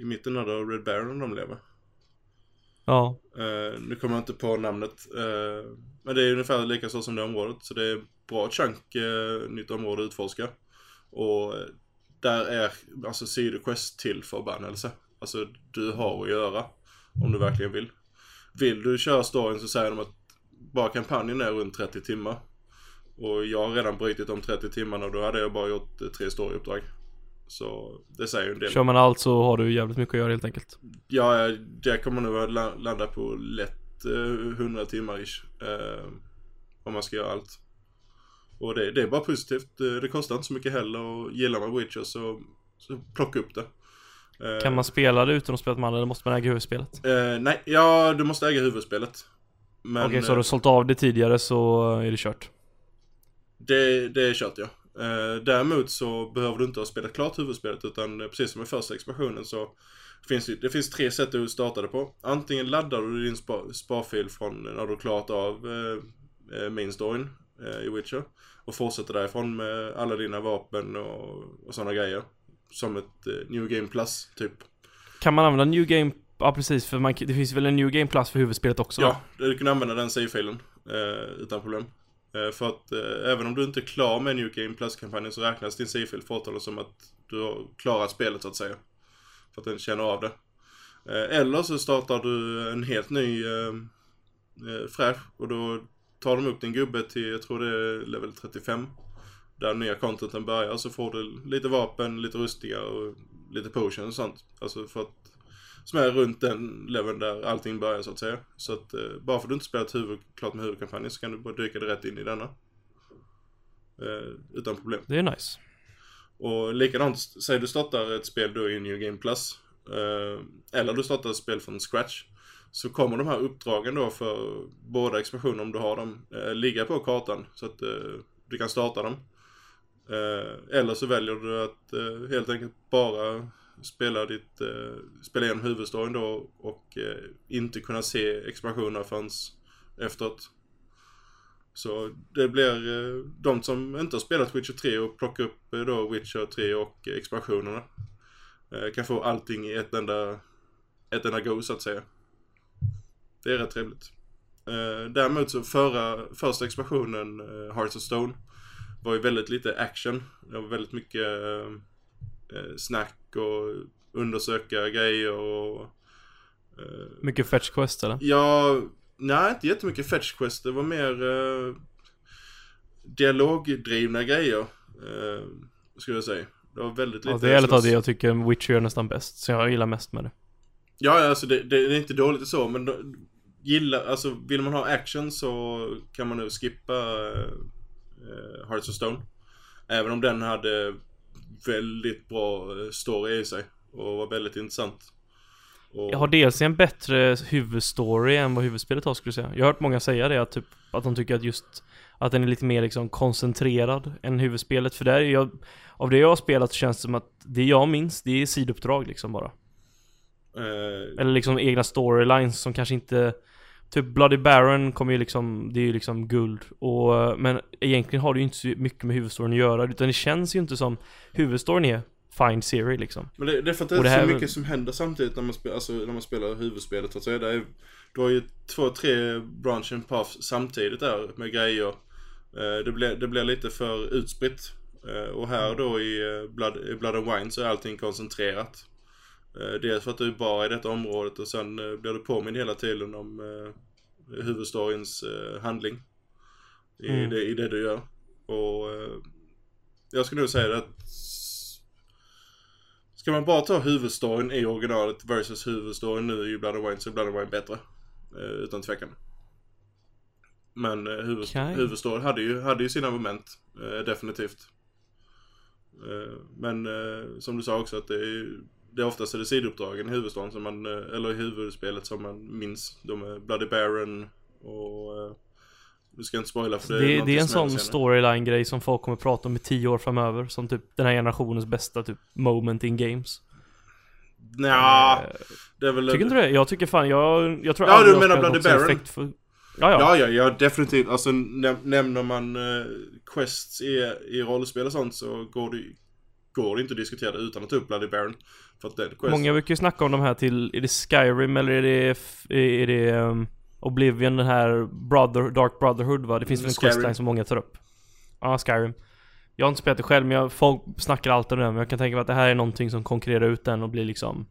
i mitten där Red Baron de lever. Ja. Uh, nu kommer jag inte på namnet. Uh, men det är ungefär lika så som det området. Så det är bra chunk nytt område att utforska. Och där är alltså sidoquest till förbannelse. Alltså du har att göra. Om du verkligen vill. Vill du köra storyn så säger de att bara kampanjen är runt 30 timmar. Och jag har redan brutit de 30 timmarna och då hade jag bara gjort tre storyuppdrag. Så det säger ju en del. Kör man allt så har du jävligt mycket att göra helt enkelt. Ja, det kommer nog att landa på lätt eh, 100 timmar ish. Eh, om man ska göra allt. Och det, det, är bara positivt. Det, kostar inte så mycket heller och gillar man Witcher så, så plocka upp det. Eh, kan man spela det utan att spela med andra eller måste man äga huvudspelet? Eh, nej, ja du måste äga huvudspelet. Okej, okay, så har du sålt av det tidigare så är det kört? Det, det är kört ja. Eh, däremot så behöver du inte ha spelat klart huvudspelet utan precis som i första expansionen så finns det, det finns tre sätt att starta det på. Antingen laddar du din spa, sparfil från när du klarat av eh, eh main storyn eh, i Witcher och fortsätter därifrån med alla dina vapen och, och sådana grejer. Som ett eh, New Game Plus typ. Kan man använda New Game Ja precis, för man, det finns väl en New Game Plus för huvudspelet också? Ja, va? du kan använda den save-filen eh, utan problem. Eh, för att eh, även om du inte är klar med New Game Plus-kampanjen så räknas din save-fil fortfarande som att du har klarat spelet så att säga. För att den känner av det. Eh, eller så startar du en helt ny eh, eh, fräsch och då tar de upp din gubbe till, jag tror det är level 35. Där nya contenten börjar så får du lite vapen, lite rustningar och lite potions och sånt. Alltså för att som är runt den leveln där allting börjar så att säga. Så att eh, bara för att du inte spelat huvud, klart med huvudkampanjen så kan du bara dyka det rätt in i denna. Eh, utan problem. Det är nice. Och likadant, säg du startar ett spel då i New Game Plus. Eh, eller du startar ett spel från scratch. Så kommer de här uppdragen då för båda expansioner om du har dem eh, ligga på kartan. Så att eh, du kan starta dem. Eh, eller så väljer du att helt enkelt bara spela, ditt, eh, spela igenom huvudstoryn då och eh, inte kunna se expansionerna förrän efteråt. Så det blir eh, de som inte har spelat Witcher 3 och plockar upp eh, då Witcher 3 och expansionerna. Eh, kan få allting i ett enda, ett enda go så att säga. Det är rätt trevligt. Eh, däremot så förra, första expansionen, eh, Hearts of Stone, var ju väldigt lite action. Det var väldigt mycket eh, eh snack och undersöka grejer och... Eh, mycket fetch quest eller? Ja, nej inte jättemycket fetch quest. Det var mer eh, dialogdrivna grejer. Eh, skulle jag säga. Det var väldigt lite... Ja, det är av det jag tycker Witcher gör nästan bäst. Så jag gillar mest med det. Ja, alltså det, det, är inte dåligt så, men då, gilla, alltså vill man ha action så kan man nu skippa uh, Hearts of Stone. Även om den hade väldigt bra eh, story i sig och var väldigt intressant. Och... Jag har dels en bättre huvudstory än vad huvudspelet har skulle jag säga. Jag har hört många säga det, att, typ, att de tycker att just att den är lite mer liksom koncentrerad än huvudspelet. För där är jag, av det jag har spelat så känns det som att det jag minns, det är sidouppdrag liksom bara. Uh... Eller liksom egna storylines som kanske inte Typ Bloody Baron kommer ju liksom, det är ju liksom guld. Och, Men egentligen har det ju inte så mycket med huvudstoryn att göra utan det känns ju inte som Huvudstoryn är Find Siri liksom. Men det, det är för att det är det så mycket väl... som händer samtidigt när man, spelar, alltså, när man spelar huvudspelet så att säga. Det är, Du har ju två, tre branch and paths samtidigt där med grejer. Eh, det, blir, det blir lite för utspritt. Eh, Och här då i eh, Blood, i Blood and Wine så är allting koncentrerat. Eh, dels för att du är bara i detta området och sen eh, blir du påmind hela tiden om eh, huvudstoryns handling. I, mm. det, I det du gör. Och jag skulle nog säga att Ska man bara ta huvudstoryn i originalet versus huvudstoryn nu i Blood and Wine så är Blood and Wine bättre. Utan tvekan. Men huvud, okay. huvudstoryn hade ju, hade ju sina moment. Definitivt. Men som du sa också att det är det är oftast är det sidouppdragen i huvudstan som man, eh, eller i huvudspelet som man minns. De är Bloody Baron och du ska inte spoila för det, det är Det är en sån storyline-grej som folk kommer prata om i tio år framöver. Som typ den här generationens bästa typ moment in games. Nja, uh, det är väl... Tycker inte du det? Jag tycker fan, jag, jag tror Ja, du menar Bloody Baron? För... Ja, ja. Ja, ja, ja, definitivt. Alltså näm nämner man uh, quests i, i rollspel och sånt så går det, går det inte att diskutera det utan att ta upp Bloody Baron. För att den quest... Många brukar ju snacka om de här till, är det Skyrim eller är det, är det um, Oblivion, den här Brother, Dark Brotherhood va? Det finns väl en questline som många tar upp. Ja, Skyrim. Jag har inte spelat det själv, men jag, folk snackar alltid om det, men jag kan tänka mig att det här är någonting som konkurrerar ut den och blir liksom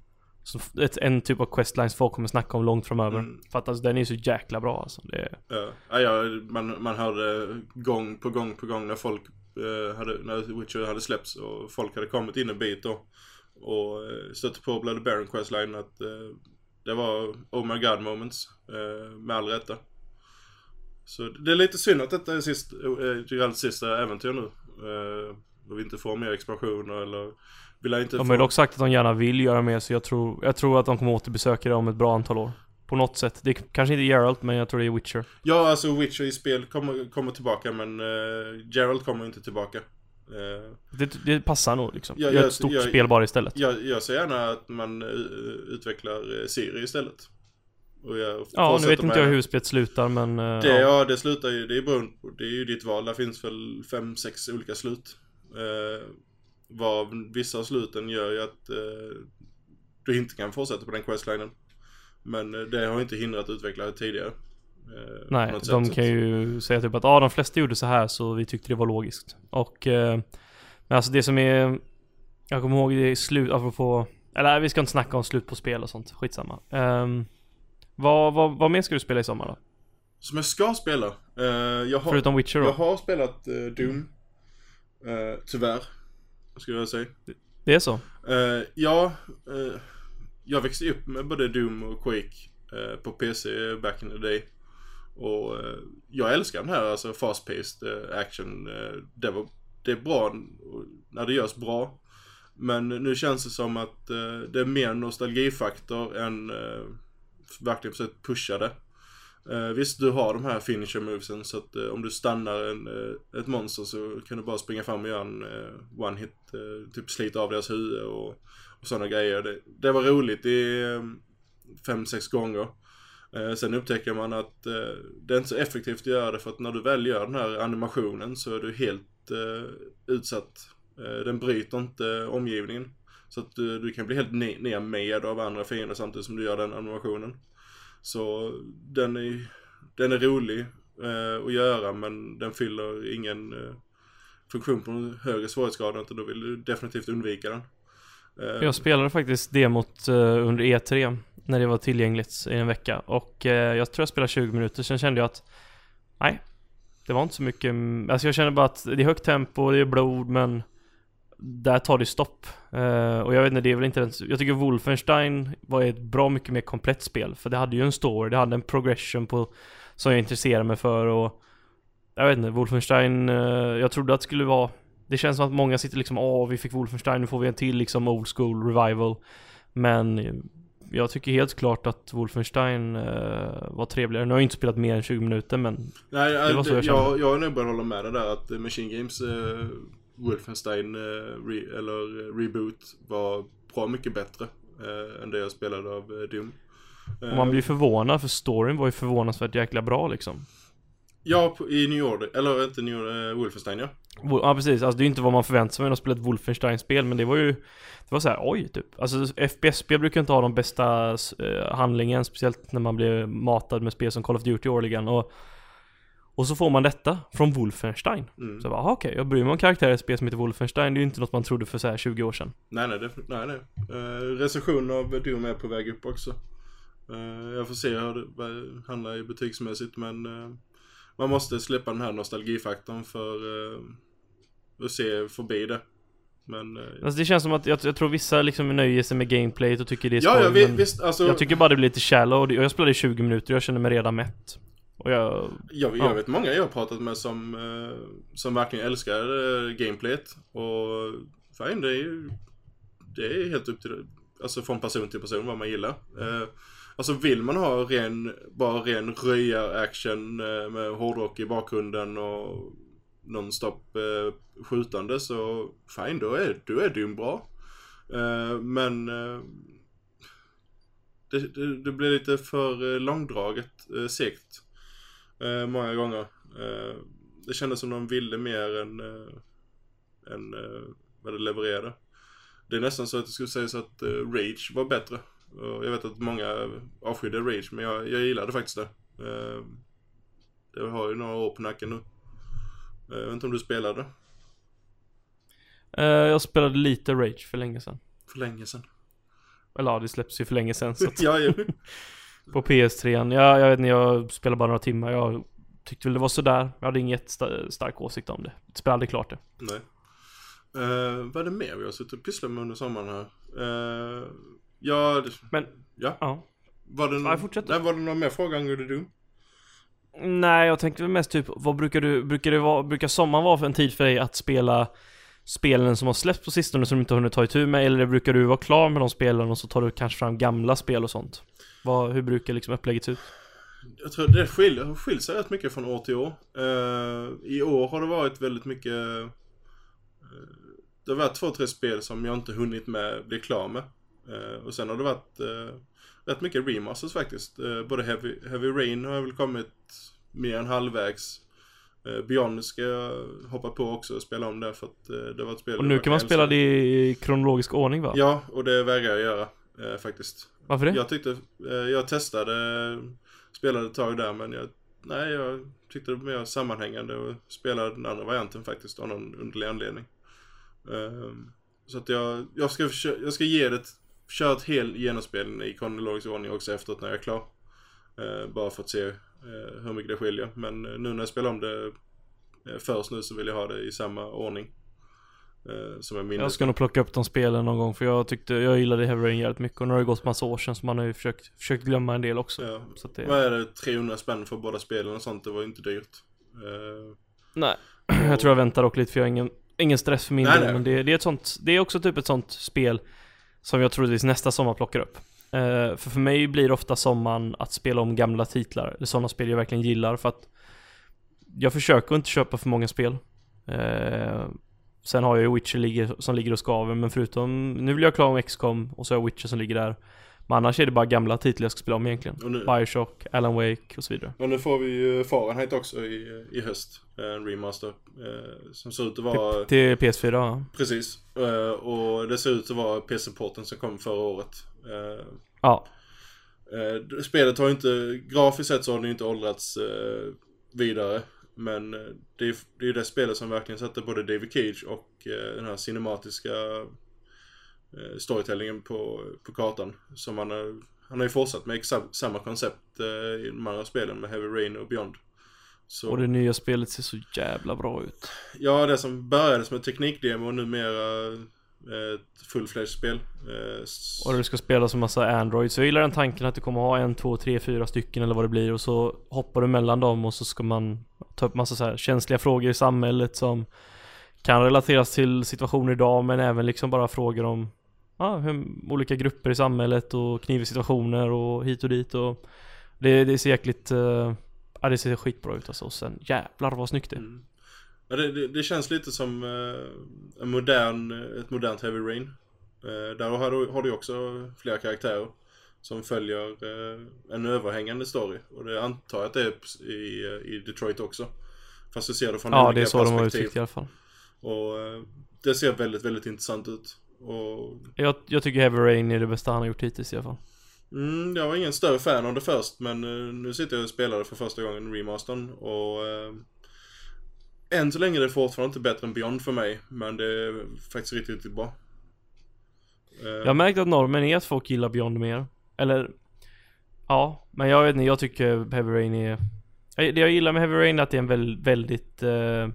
ett, en typ av questlines folk kommer snacka om långt framöver. Mm. För att alltså, den är så jäkla bra alltså. Det Ja, ja, man, man hörde gång på gång på gång när folk hade, när Witcher hade släppts och folk hade kommit in en bit då och eh, stötte på Bloody Baron questline att eh, det var oh my god moments eh, med all rätta. Så det är lite synd att detta är sist, eh, Geralds sista äventyr nu. Eh, och vi inte får mer expansioner eller vill inte de har ju dock sagt att de gärna vill göra mer, så jag tror, jag tror att de kommer återbesöka det om ett bra antal år. På något sätt. Det är kanske inte Geralt, men jag tror det är Witcher. Ja, alltså Witcher i spel kommer, kommer tillbaka men uh, Gerald kommer inte tillbaka. Eh, Det, det passar nog liksom. Ja, Gör jag- ett stort jag- spel bara istället. Jag, jag ser gärna att man eh, utvecklar Siri istället. Jag Ja, nu vet inte jag hur spelet slutar men... Det, ja. ja, det slutar ju, det är beroende på, det är ju ditt val. Där finns väl fem, sex olika slut. Eh, var vissa av sluten gör ju att eh, du inte kan fortsätta på den questlinen. Men eh, det har inte hindrat utvecklare tidigare. Eh, Nej, de sätt. kan ju säga typ att ah, de flesta gjorde så här så vi tyckte det var logiskt. Och... Eh, men alltså det som är... Jag kommer ihåg det i slut, apropå... Eller vi ska inte snacka om slut på spel och sånt, skitsamma. Um, vad, vad, vad mer ska du spela i sommar då? Som jag ska spela. Eh, jag har, Förutom Witcher då? jag har spelat eh, Doom. Eh, tyvärr. Skulle jag säga. Det är så? Ja, jag växte upp med både Doom och Quake eh, på PC back in the day. Och eh, jag älskar den här alltså fast-paced eh, action. Eh, det, var, det är bra när det görs bra. Men nu känns det som att eh, det är mer nostalgifaktor än eh, verkligen försökt pusha det. Eh, visst, du har de här finisher movesen så att eh, om du stannar en, eh, ett monster så kan du bara springa fram och göra en eh, one hit, eh, typ slita av deras huvud och, och sådana grejer. Det, det var roligt i eh, fem, sex gånger. Eh, sen upptäcker man att eh, det är inte så effektivt att göra det för att när du väl gör den här animationen så är du helt eh, utsatt. Eh, den bryter inte omgivningen. Så att du, du kan bli helt ne- med av andra fiender samtidigt som du gör den animationen. Så den är, den är rolig eh, att göra men den fyller ingen eh, funktion på högre svårighetsgrad utan då vill du definitivt undvika den. Eh, jag spelade faktiskt demot eh, under E3 när det var tillgängligt i en vecka och eh, jag tror jag spelade 20 minuter, sen kände jag att nej, det var inte så mycket, alltså jag kände bara att det är högt tempo, det är blod men där tar det stopp. Och jag vet inte, det är väl inte ens, jag tycker Wolfenstein var ett bra mycket mer komplett spel för det hade ju en story, det hade en progression på som jag intresserade mig för och jag vet inte, Wolfenstein, jag trodde att det skulle vara det känns som att många sitter liksom åh vi fick Wolfenstein, nu får vi en till liksom old school revival. Men eh, jag tycker helt klart att Wolfenstein eh, var trevligare. Nu har jag inte spelat mer än 20 minuter men Nej, Det var så jag jag, kände. jag, jag är nog börjat hålla med dig där att eh, Machine Games eh, Wolfenstein eh, re, eller eh, Reboot var bra mycket bättre eh, än det jag spelade av eh, Doom. Eh, och man blir förvånad för storyn var ju förvånansvärt jäkla bra liksom. Ja, i New Order, eller inte New Order, eh, Wolfenstein ja. Ja precis, alltså det är ju inte vad man förväntar sig när man spelar ett Wolfenstein-spel men det var ju Det var så här, oj typ. Alltså FPS-spel brukar inte ha de bästa eh, handlingen, speciellt när man blir matad med spel som Call of Duty årligen och Och så får man detta från Wolfenstein. Mm. Så jag bara, aha, okej, jag bryr mig om karaktärer i ett spel som heter Wolfenstein, det är ju inte något man trodde för så här 20 år sedan. Nej, nej, det, nej, nej. Uh, recensionen av Doom är på väg upp också. Eh, jag får se hur det handlar i butiksmässigt men eh, man måste släppa den här nostalgifaktorn för uh, att se förbi det. Men eh, Alltså det känns som att jag, jag tror vissa liksom nöjer sig med gameplayet och tycker det är ja, skoj, ja, vi, visst, alltså. Jag tycker bara det blir lite shallow, och jag spelade i 20 minuter och jag känner mig redan mätt. Och jag... Jag, Ja. jag vet många jag har pratat med som, eh, som verkligen älskar eh, gameplayet. Och fine, det är ju det är helt upp till alltså från person till person vad man gillar. Eh, alltså vill man ha ren, bara ren röjar-action eh, med hårdrock i bakgrunden och nonstop eh, skjutande så fine, då är, då är Doom bra. Eh, men eh, det, det, det blir lite för eh, långdraget, eh, segt. Eh, många gånger. Eh, det kändes som de ville mer än, än vad det levererade. Det är nästan så att det skulle sägas att Rage var bättre. Jag vet att många avskydde Rage, men jag, jag gillade faktiskt det. Eh, det har ju några år på nacken nu. Eh, Jag vet inte om du spelade Eh, jag spelade lite Rage för länge sedan. för länge sedan. Eller ja, det släpps ju för länge sedan så att, *laughs* ja, ju. *laughs* På PS3. Ja, jag vet inte, jag spelade bara några timmar. Jag tyckte väl det var sådär. Jag hade inget sta- stark åsikt om det. Jag spelade aldrig klart det. Nej. Uh, vad är det mer vi har suttit och pysslat med under sommaren här? Eh, ja, det, Men, ja. ja. Var det, Ja, fortsätt. nej, var det någon mer fråga angående Doom? Nej, jag tänkte mest typ, vad brukar du, brukar det vara, brukar sommaren vara för en tid för dig att spela spelen som har släppts på sistone som du inte har hunnit ta itu med? Eller brukar du vara klar med de spelen och så tar du kanske fram gamla spel och sånt? Vad, hur brukar liksom upplägget se ut? Jag tror det skiljer, skilt sig rätt mycket från år till år. Eh, I år har det varit väldigt mycket... eh, det har varit två, tre spel som jag inte hunnit med bli klar med. Eh, och sen har det varit eh, rätt mycket remasters faktiskt. Eh, både Heavy, Heavy Rain har väl kommit mer än halvvägs. Beyond ska jag hoppa på också och spela om det för att det var ett spel Och jag nu kan man spela det i kronologisk ordning va? Ja, och det vägrar jag göra faktiskt. Varför det? Jag tyckte, jag testade, spelade ett tag där men jag, nej jag tyckte det var mer sammanhängande och spelade den andra varianten faktiskt av någon underlig anledning. Ehm, så att jag, jag ska, försö- jag ska ge det, ett hel genomspelning i kronologisk ordning också efteråt när jag är klar. Eh, bara för att se eh, hur mycket det skiljer. Men eh, nu när jag spelar om det först nu så vill jag ha det i samma ordning. Som är minnet. Jag ska nog plocka upp de spelen någon gång för jag tyckte, jag gillade Heavy Rain jävligt mycket och nu har det gått massa år sedan så man har ju försökt, försökt glömma en del också. Ja. Så att det, Vad är det? 300 spänn för båda spelen och sånt? Det var ju inte dyrt. Nej, *clears throat* jag tror jag väntar dock lite för jag har ingen, ingen stress för min Nej, del. nej. Men det, det är ett sånt, det är också typ ett sånt spel som jag troligtvis nästa sommar plockar upp. Uh, för för mig blir ofta sommaren att spela om gamla titlar, eller sådana spel jag verkligen gillar för att jag försöker inte köpa för många spel. Uh, sen har jag ju Witcher som ligger och skaver, men förutom, nu vill jag klara om XCOM och så har jag Witcher som ligger där. Men annars är det bara gamla titlar jag ska spela om egentligen. nu, Bioshock, Alan Wake och så vidare. och nu får vi ju Fahrenheit också i, i höst. En remaster. Eh, som ser ut att vara... Till PS4 ja. Precis. Eh, och det ser ut att vara PC-porten som kom förra året. Eh, Ja, eh, spelet har ju inte... Grafiskt sett så har det inte åldrats eh, vidare. Men eh, det är det är ju det spelet som verkligen sätter både David Cage och den här cinematiska storytellingen på, på kartan. Som han har, han har ju fortsatt med exakt samma koncept eh, i de andra spelen med Heavy Rain och Beyond. Så, och det nya spelet ser så jävla bra ut. Ja, det som började som ett teknikdemo och numera eh, ett full-fledged spel. Eh, Och du ska spela som massa Android. Så jag gillar den tanken att du kommer ha en, två, tre, fyra stycken eller vad det blir. Och så hoppar du mellan dem och så ska man ta upp massa så känsliga frågor i samhället som kan relateras till situationer idag men även liksom bara frågor om ja, hur, olika grupper i samhället och kniviga situationer och hit och dit och det, det ser jäkligt, eh, ja det ser skitbra ut alltså. Och sen jävlar vad snyggt det är. Mm. Ja, det, det, det känns lite som eh, en modern, ett modernt Heavy Rain. Eh, där har du, har du också flera karaktärer som följer eh, en överhängande story. Och det antar jag att det är i, eh, i Detroit också. Fast du ser det från Ja olika det är så de har perspektiv. uttryckt i alla fall. Och eh, det ser väldigt, väldigt intressant ut. Och Jag, jag tycker Heavy Rain är det bästa han har gjort hittills i alla fall. Mm, jag var ingen större fan av det först men eh, nu sitter jag och spelar det för första gången, remastern och eh, än så länge är det fortfarande inte bättre än Beyond för mig men det är faktiskt riktigt, riktigt bra. Eh, Jag har märkt att normen är att folk gillar Beyond mer. Eller Ja, men jag vet inte, jag tycker Heavy Rain är Jag- Det jag gillar med Heavy Rain är att det är en väldigt, väldigt eh,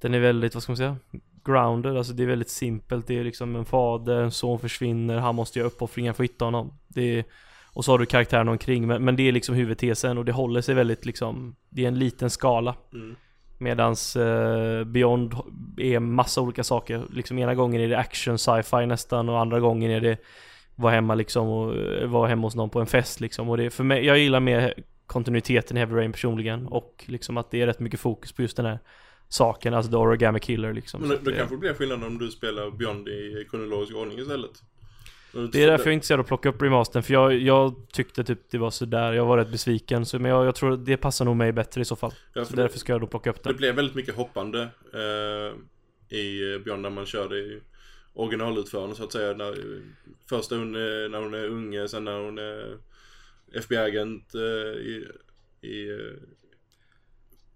Den är väldigt, vad ska man säga? Grounded, alltså det är väldigt simpelt. Det är liksom en fader, en son försvinner, han måste göra uppoffringar för att hitta honom. Det är, och så har du karaktärerna omkring, men, men det är liksom huvudtesen och det håller sig väldigt liksom Det är en liten skala. mm, Medans eh, Beyond är massa olika saker. Liksom ena gången är det action, sci-fi nästan och andra gången är det vara hemma liksom och eh, vara hemma hos någon på en fest liksom. Och det är för mig, jag gillar mer kontinuiteten i Heavy Rain personligen och liksom att det är rätt mycket fokus på just den här saken, alltså The Origami Killer liksom. men det, det det- kanske blir skillnad om du spelar Beyond i kronologisk ordning istället. Det är därför jag är intresserad av att plocka upp remastern för jag, jag tyckte typ det var sådär, jag var rätt besviken så, Men jag, jag tror det passar nog mig bättre i så fall Ja, Så för därför ska jag då plocka upp Det den blev väldigt mycket hoppande eh, i Beyond när man körde i originalutförande så att säga. När, först hon, är- när hon är unge, sen när hon är FBI-agent eh, i, i eh,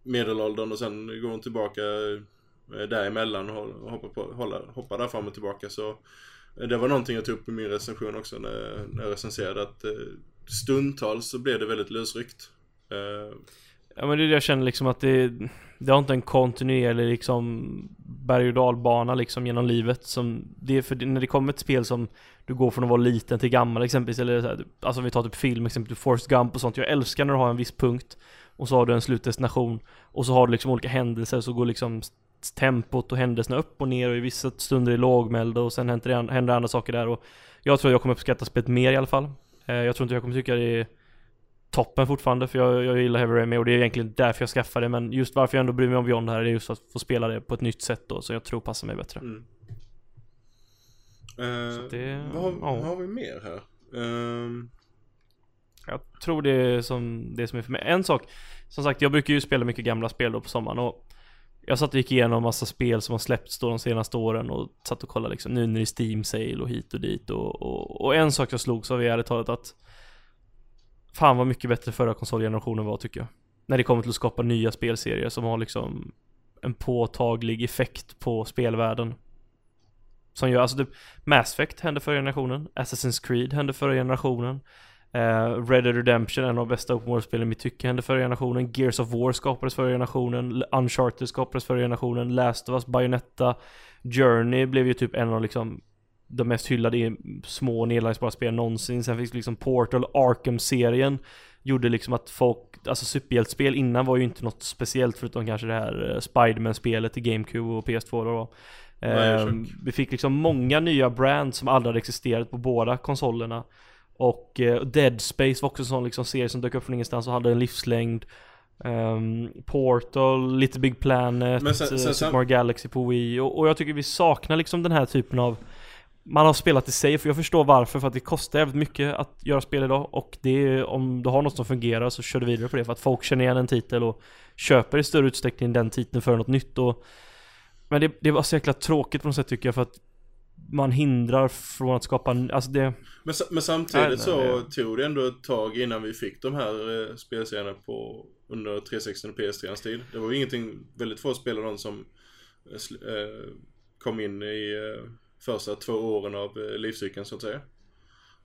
medelåldern och sen går hon tillbaka eh, däremellan och hoppar, på, hoppar där fram och tillbaka. Så eh, det var någonting jag tog upp i min recension också när, när jag recenserade att eh, stundtals så blev det väldigt lösryckt. Ja men det är det jag känner liksom att det Det har inte en kontinuerlig liksom Berg och dalbana liksom genom livet som Det är för när det kommer ett spel som Du går från att vara liten till gammal exempelvis eller så här, Alltså om vi tar typ film exempelvis Forrest Gump och sånt Jag älskar när du har en viss punkt och så har du en slutdestination Och så har du liksom olika händelser så går liksom Tempot och händelserna upp och ner och i vissa stunder är lågmälda och sen händer, det- händer andra saker där och Jag tror jag kommer uppskatta spelet mer i alla fall Eh, Jag tror inte jag kommer tycka det är toppen fortfarande för jag, jag gillar Heavy Rain och det är egentligen därför jag skaffade det men just varför jag ändå bryr mig om Beyond här är just att få spela det på ett nytt sätt då så jag tror passar mig bättre. Mm. Så det- vad, har, ja. vad har vi mer här? Ehm, jag tror det är som det som är för mig. En sak, som sagt jag brukar ju spela mycket gamla spel då på sommaren och jag satt och gick igenom massa spel som har släppts då de senaste åren och satt och kollade liksom nu när det är Steam sale och hit och dit och, och, och en sak jag slogs av är ärligt talat att Fan vad mycket bättre förra konsolgenerationen var tycker jag. När det kommer till att skapa nya spelserier som har liksom en påtaglig effekt på spelvärlden. Som gör, alltså typ Mass Effect hände förra generationen, Assassin's Creed hände förra generationen. Eh, Red Dead Redemption, en av de bästa open world-spelen i mitt tycke, hände förra generationen. Gears of War skapades förra generationen. Uncharted skapades förra generationen. Last of Us, Bayonetta, Journey blev ju typ en av liksom de mest hyllade i små nedladdningsbara spel någonsin. Sen finns liksom Portal, Arkham-serien gjorde liksom att folk, alltså superhjältespel innan var ju inte något speciellt förutom kanske det här eh, Spiderman-spelet i GameCube och PS2 då. Nej, Eh, vi fick liksom många nya brands som aldrig hade existerat på båda konsolerna. Och eh, Dead Space var också en sån liksom serie som dök upp från ingenstans och hade en livslängd. Ehm, Portal, Little Big Planet, Men sen- eh, sen- Super Mario Galaxy på Wii. Och, och jag tycker vi saknar liksom den här typen av man har spelat i sig, för jag förstår varför, för att det kostar jävligt mycket att göra spel idag. Och det är, om du har något som fungerar så kör du vidare på det för att folk känner igen en titel och köper i större utsträckning den titeln för något nytt. Och Men det, det var så jäkla tråkigt på något sätt tycker jag för att man hindrar från att skapa, alltså det men, men samtidigt Nej, så nej, tog det ändå ett tag innan vi fick de här eh, spelserierna på under 360 och PS3 tid. Det var ju ingenting, väldigt få spel av de som eh, eh, kom in i eh, första två åren av eh, livscykeln så att säga.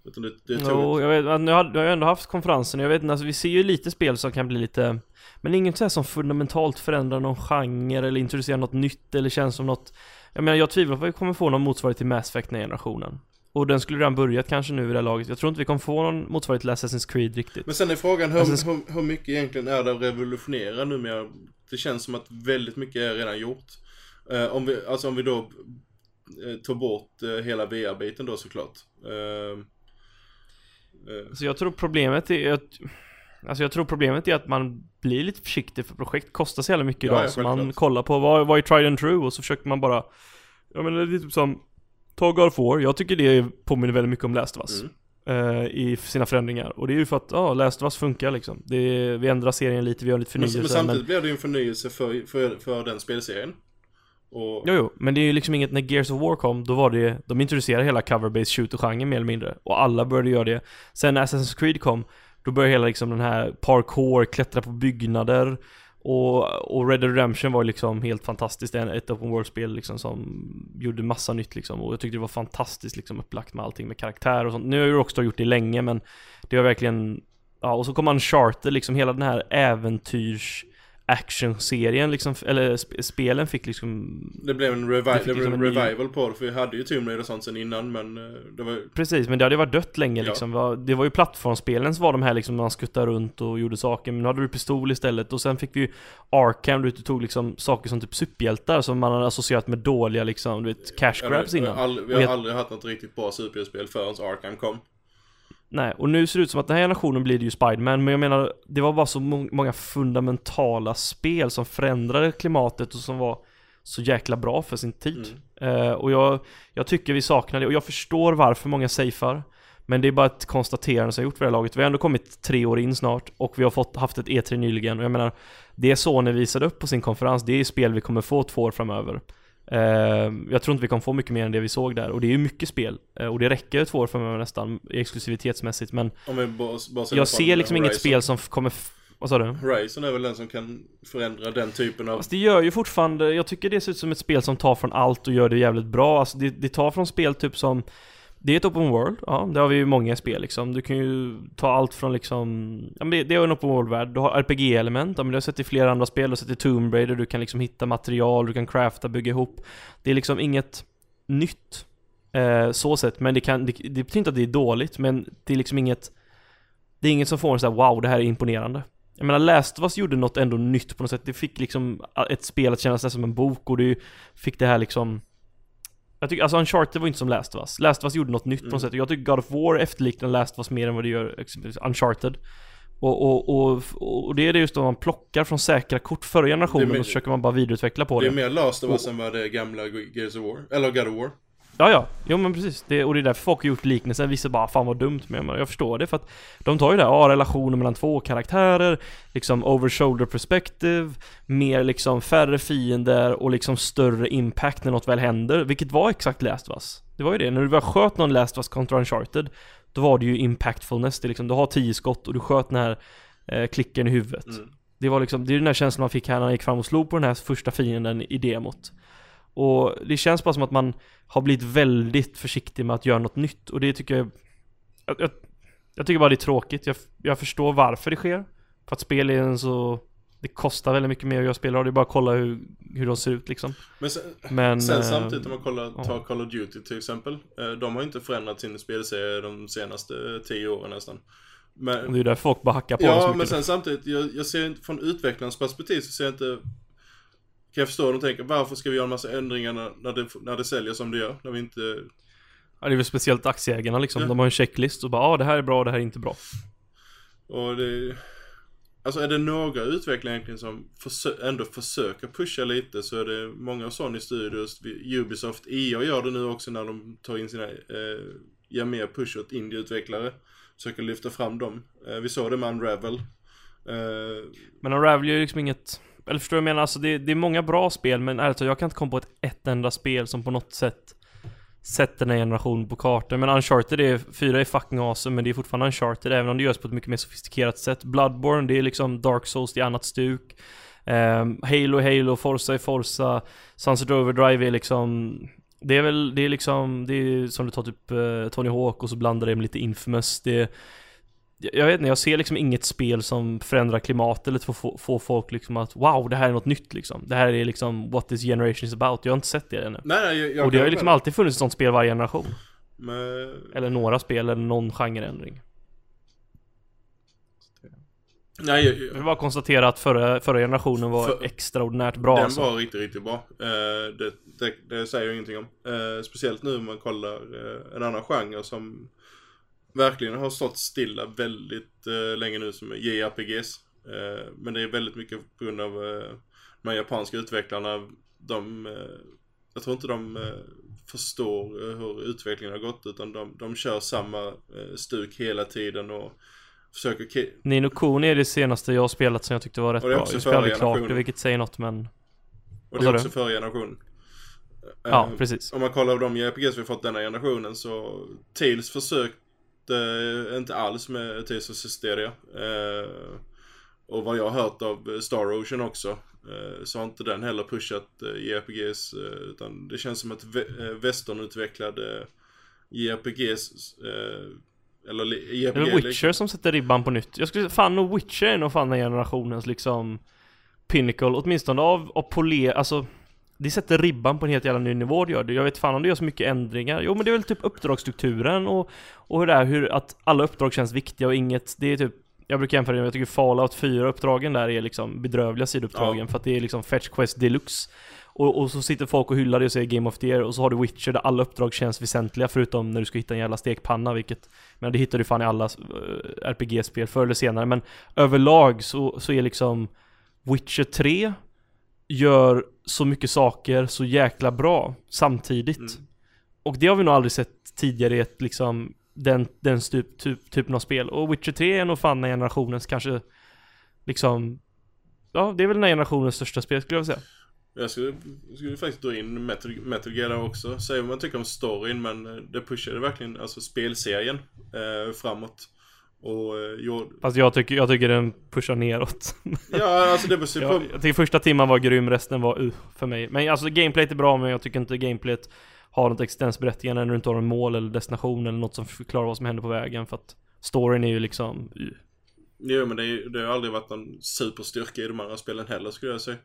Utan det, det tog Jo, jag vet, nu har, nu har jag ändå haft konferensen, jag vet inte, alltså vi ser ju lite spel som kan bli lite Men inget så som fundamentalt förändrar någon genre eller introducerar något nytt eller känns som något Jag menar jag tvivlar på att vi kommer få någon motsvarighet till Mass Effect den generationen Och den skulle redan börjat kanske nu i det här laget Jag tror inte vi kommer få någon motsvarighet till Assassin's Creed riktigt Men sen är frågan hur, Alltså- hur, hur mycket egentligen är det att revolutionera numera? Det känns som att väldigt mycket är redan gjort. Eh, om vi, alltså om vi då eh, tar bort eh, hela VR-biten då såklart. Eh, eh, Så jag tror problemet är att Alltså jag tror problemet är att man blir lite försiktig för projekt kostar så jävla mycket idag ja, så man kollar på vad, vad är tried and true och så försöker man bara Jag menar det är typ som Ta God of War, jag tycker det påminner väldigt mycket om Last of Us Mm. eh, I sina förändringar och det är ju för att, ja, Last of Us funkar liksom det är, Vi ändrar serien lite, vi gör lite men, förnyelse men samtidigt blir det ju en förnyelse för, för, för den spelserien. Och, Jo, jo, men det är ju liksom inget, när Gears of War kom, då var det, de introducerade hela cover-based shooter-genren mer eller mindre. Och alla började göra det. Sen när Assassin's Creed kom, då började hela liksom den här parkour, klättra på byggnader. Och, och Red Dead Redemption var ju liksom helt fantastiskt, En- ett open world-spel liksom som gjorde massa nytt liksom. Och jag tyckte det var fantastiskt liksom upplagt med allting med karaktär och sånt. Nu har ju Rockstar gjort det länge, men det var verkligen Ja, och så kom Uncharted, liksom hela den här äventyrs actionserien liksom, eller sp- spelen fick liksom Det blev en, revi- Det fick liksom en en ny- revival på det, för vi hade ju Tomb Raider och sånt sen innan, men eh, det var Precis, men det hade ju varit dött länge Ja. liksom. Det var ju plattformsspelen som var de här liksom man skuttade runt och gjorde saker. Men nu hade du pistol istället och sen fick vi ju Arkham, du tog liksom saker som typ superhjältar som man hade associerat med dåliga liksom, du vet, cash grabs vet, innan. all, vi har aldrig haft något riktigt bra superspel förrän Arkham kom. Nej, och nu ser det ut som att den här generationen blir det ju Spiderman, men jag menar, det var bara så må- många fundamentala spel som förändrade klimatet och som var så jäkla bra för sin tid. Eh, och jag, jag tycker vi saknar det, och jag förstår varför många safear. Men det är bara ett konstaterande som jag gjort för det här laget. Vi har ändå kommit tre år in snart och vi har fått, haft ett E3 nyligen och jag menar Det Sony visade upp på sin konferens, det är spel vi kommer få två år framöver. Eh, jag tror inte vi kommer få mycket mer än det vi såg där och det är ju mycket spel. Eh, och det räcker två år framöver nästan exklusivitetsmässigt men jag ser liksom inget spel som kommer Vad sa du? Horizon är väl den som kan förändra den typen av... Fast det gör ju fortfarande, jag tycker det ser ut som ett spel som tar från allt och gör det jävligt bra. Alltså det, det tar från spel typ som det är ett open world, ja det har vi ju många spel liksom. Du kan ju ta allt från liksom, ja men det, det är en open world-värld. Du har RPG-element, ja men det har sett i flera andra spel, du har sett i Tomb Raider, du kan liksom hitta material, du kan crafta, bygga ihop. Det är liksom inget nytt, eh, så sett. Men det kan, det, det betyder inte att det är dåligt, men det är liksom inget, det är inget som får en såhär wow, det här är imponerande. Jag menar Last of Us gjorde något ändå nytt på något sätt. Det fick liksom ett spel att kännas nästan som en bok och det fick det här liksom jag tycker, alltså Uncharted var inte som Last of Us. Last of Us gjorde något nytt på något Mm. sätt. Jag tycker God of War efterliknar Last of Us mer än vad det gör exempelvis Uncharted. Och, och, och, och det är det just då man plockar från säkra kort förra generationen mer- och så försöker man bara vidareutveckla på Det det. är mer Last of Us än vad det är gamla Gears of War. Eller God of War. Ja, ja. Jo men precis. Det, och det är därför folk har gjort liknelsen. Vissa bara 'Fan vad dumt' men jag förstår det för att de tar ju det här, ja, relationer mellan två karaktärer, liksom over shoulder perspective, mer liksom färre fiender och liksom större impact när något väl händer, vilket var exakt Last of Us. Det var ju det, när du väl sköt någon Last of Us kontra Uncharted, då var det ju impactfulness, det är liksom, du har tio skott och du sköt den här eh, klicken i huvudet. Mm. Det var liksom, det är den här känslan man fick här när han gick fram och slog på den här första fienden i demot. Och det känns bara som att man har blivit väldigt försiktig med att göra något nytt och det tycker jag Jag, jag, jag tycker bara det är tråkigt, jag, jag förstår varför det sker För att spel är en så Det kostar väldigt mycket mer att göra spel och det är bara att kolla hur, hur de ser ut liksom Men sen, Men sen eh, samtidigt om man kollar, ja. tar Call of Duty till exempel. eh, De har ju inte förändrat sin spelserie de senaste tio åren nästan. Men, Det är därför folk bara hackar på ja, men sen samtidigt, jag, jag ser inte, från utvecklarens perspektiv så ser jag inte jag förstå de tänker, varför ska vi göra en massa ändringar när, när, det, när det säljer som det gör? När vi inte... Ja, det är väl speciellt aktieägarna liksom, Ja. de har en checklist och bara ja ah, det här är bra, det här är inte bra Och det... Alltså är det några utvecklare egentligen som försö- ändå försöker pusha lite så är det många av Sony Studios, Ubisoft, EA gör det nu också när de tar in sina, eh, ger mer push åt indieutvecklare. Försöker lyfta fram dem. Eh, vi såg det med Unravel. Eh, Men Unravel är ju liksom inget eller förstår du vad jag menar? Alltså det, det är många bra spel men ärligt talat, jag kan inte komma på ett, ett enda spel som på något sätt Sätter den här generationen på kartan. Men Uncharted är, 4 är fucking awesome men det är fortfarande Uncharted även om det görs på ett mycket mer sofistikerat sätt. Bloodborne, det är liksom Dark Souls, det är annat stuk. Um, Halo, Halo, Forza är Forza. Sunset Overdrive är liksom det är väl, det är liksom, det är som du tar typ eh, Tony Hawk och så blandar det med lite Infamous. Det, jag vet inte, jag ser liksom inget spel som förändrar klimatet eller får få, få folk liksom att wow, det här är något nytt liksom. Det här är liksom what this generation is about. Jag har inte sett det ännu. nej, jag, jag och det har ju liksom alltid funnits ett sånt spel varje generation. Men, Eller några spel, eller någon genreändring. nej, jag, Jag vill bara konstatera att förra, förra generationen var För- extraordinärt bra den alltså. var riktigt, riktigt bra. Eh, det, det, det säger jag ingenting om. Eh, speciellt nu om man kollar eh, en annan genre som verkligen har stått stilla väldigt eh, länge nu som JRPGs. Eh, men det är väldigt mycket på grund av eh, de här japanska utvecklarna. De, eh, jag tror inte de eh, förstår eh, hur utvecklingen har gått utan de, de kör samma eh, stuk hela tiden och försöker Nino Kuni är det senaste jag har spelat som jag tyckte var rätt bra. Jag spelade klart det, vilket säger något men... och det är också förra generationen. Ja, precis. Om man kollar på de JRPGs vi fått denna generationen så Tales försökte inte alls med Tales of Systeria. Eh, och vad jag har hört av Star Ocean också eh, så har inte den heller pushat eh, JRPGs utan det känns som att vä- västernutvecklade JRPGs eller li- Det JRPG är Witcher som sätter ribban på nytt. Jag skulle fan nog Witcher är nog fan den generationens liksom Pinnacle, åtminstone av, av pole, alltså Det sätter ribban på en helt jävla ny nivå det gör det. Jag vet fan om det gör så mycket ändringar. Jo men det är väl typ uppdragsstrukturen och, och hur det är, hur att alla uppdrag känns viktiga och inget, det är typ jag brukar jämföra det med, jag tycker Fallout 4 uppdragen där är liksom bedrövliga sidouppdragen Ja. för att det är liksom Fetch Quest Deluxe och, och så sitter folk och hyllar det och säger Game of the Year och så har du Witcher där alla uppdrag känns väsentliga förutom när du ska hitta en jävla stekpanna vilket Men det hittar du fan i alla eh, RPG-spel förr eller senare men överlag så, så är liksom Witcher 3 Gör så mycket saker så jäkla bra samtidigt. Mm. Och det har vi nog aldrig sett tidigare i ett liksom den, den typ, typ, typen av spel. Och Witcher 3 är nog fan den generationens kanske liksom Ja, det är väl den här generationens största spel skulle jag vilja säga. Jag skulle, skulle faktiskt dra in Metal, Metal Gear där också. Säga vad man tycker om storyn men det pushade verkligen alltså spelserien eh, framåt. Och eh, gjorde... Fast jag tycker, jag tycker den pushar neråt. *laughs* Ja, alltså det beror ju jag, på... jag tycker första timman var grym, resten var uh, för mig. Men alltså gameplayet är bra men jag tycker inte gameplayet har något existensberättigande när du inte har en mål eller destination eller något som förklarar vad som händer på vägen. För att storyn är ju liksom uh. Jo men det, är, det har aldrig varit någon superstyrka i de andra spelen heller skulle jag säga.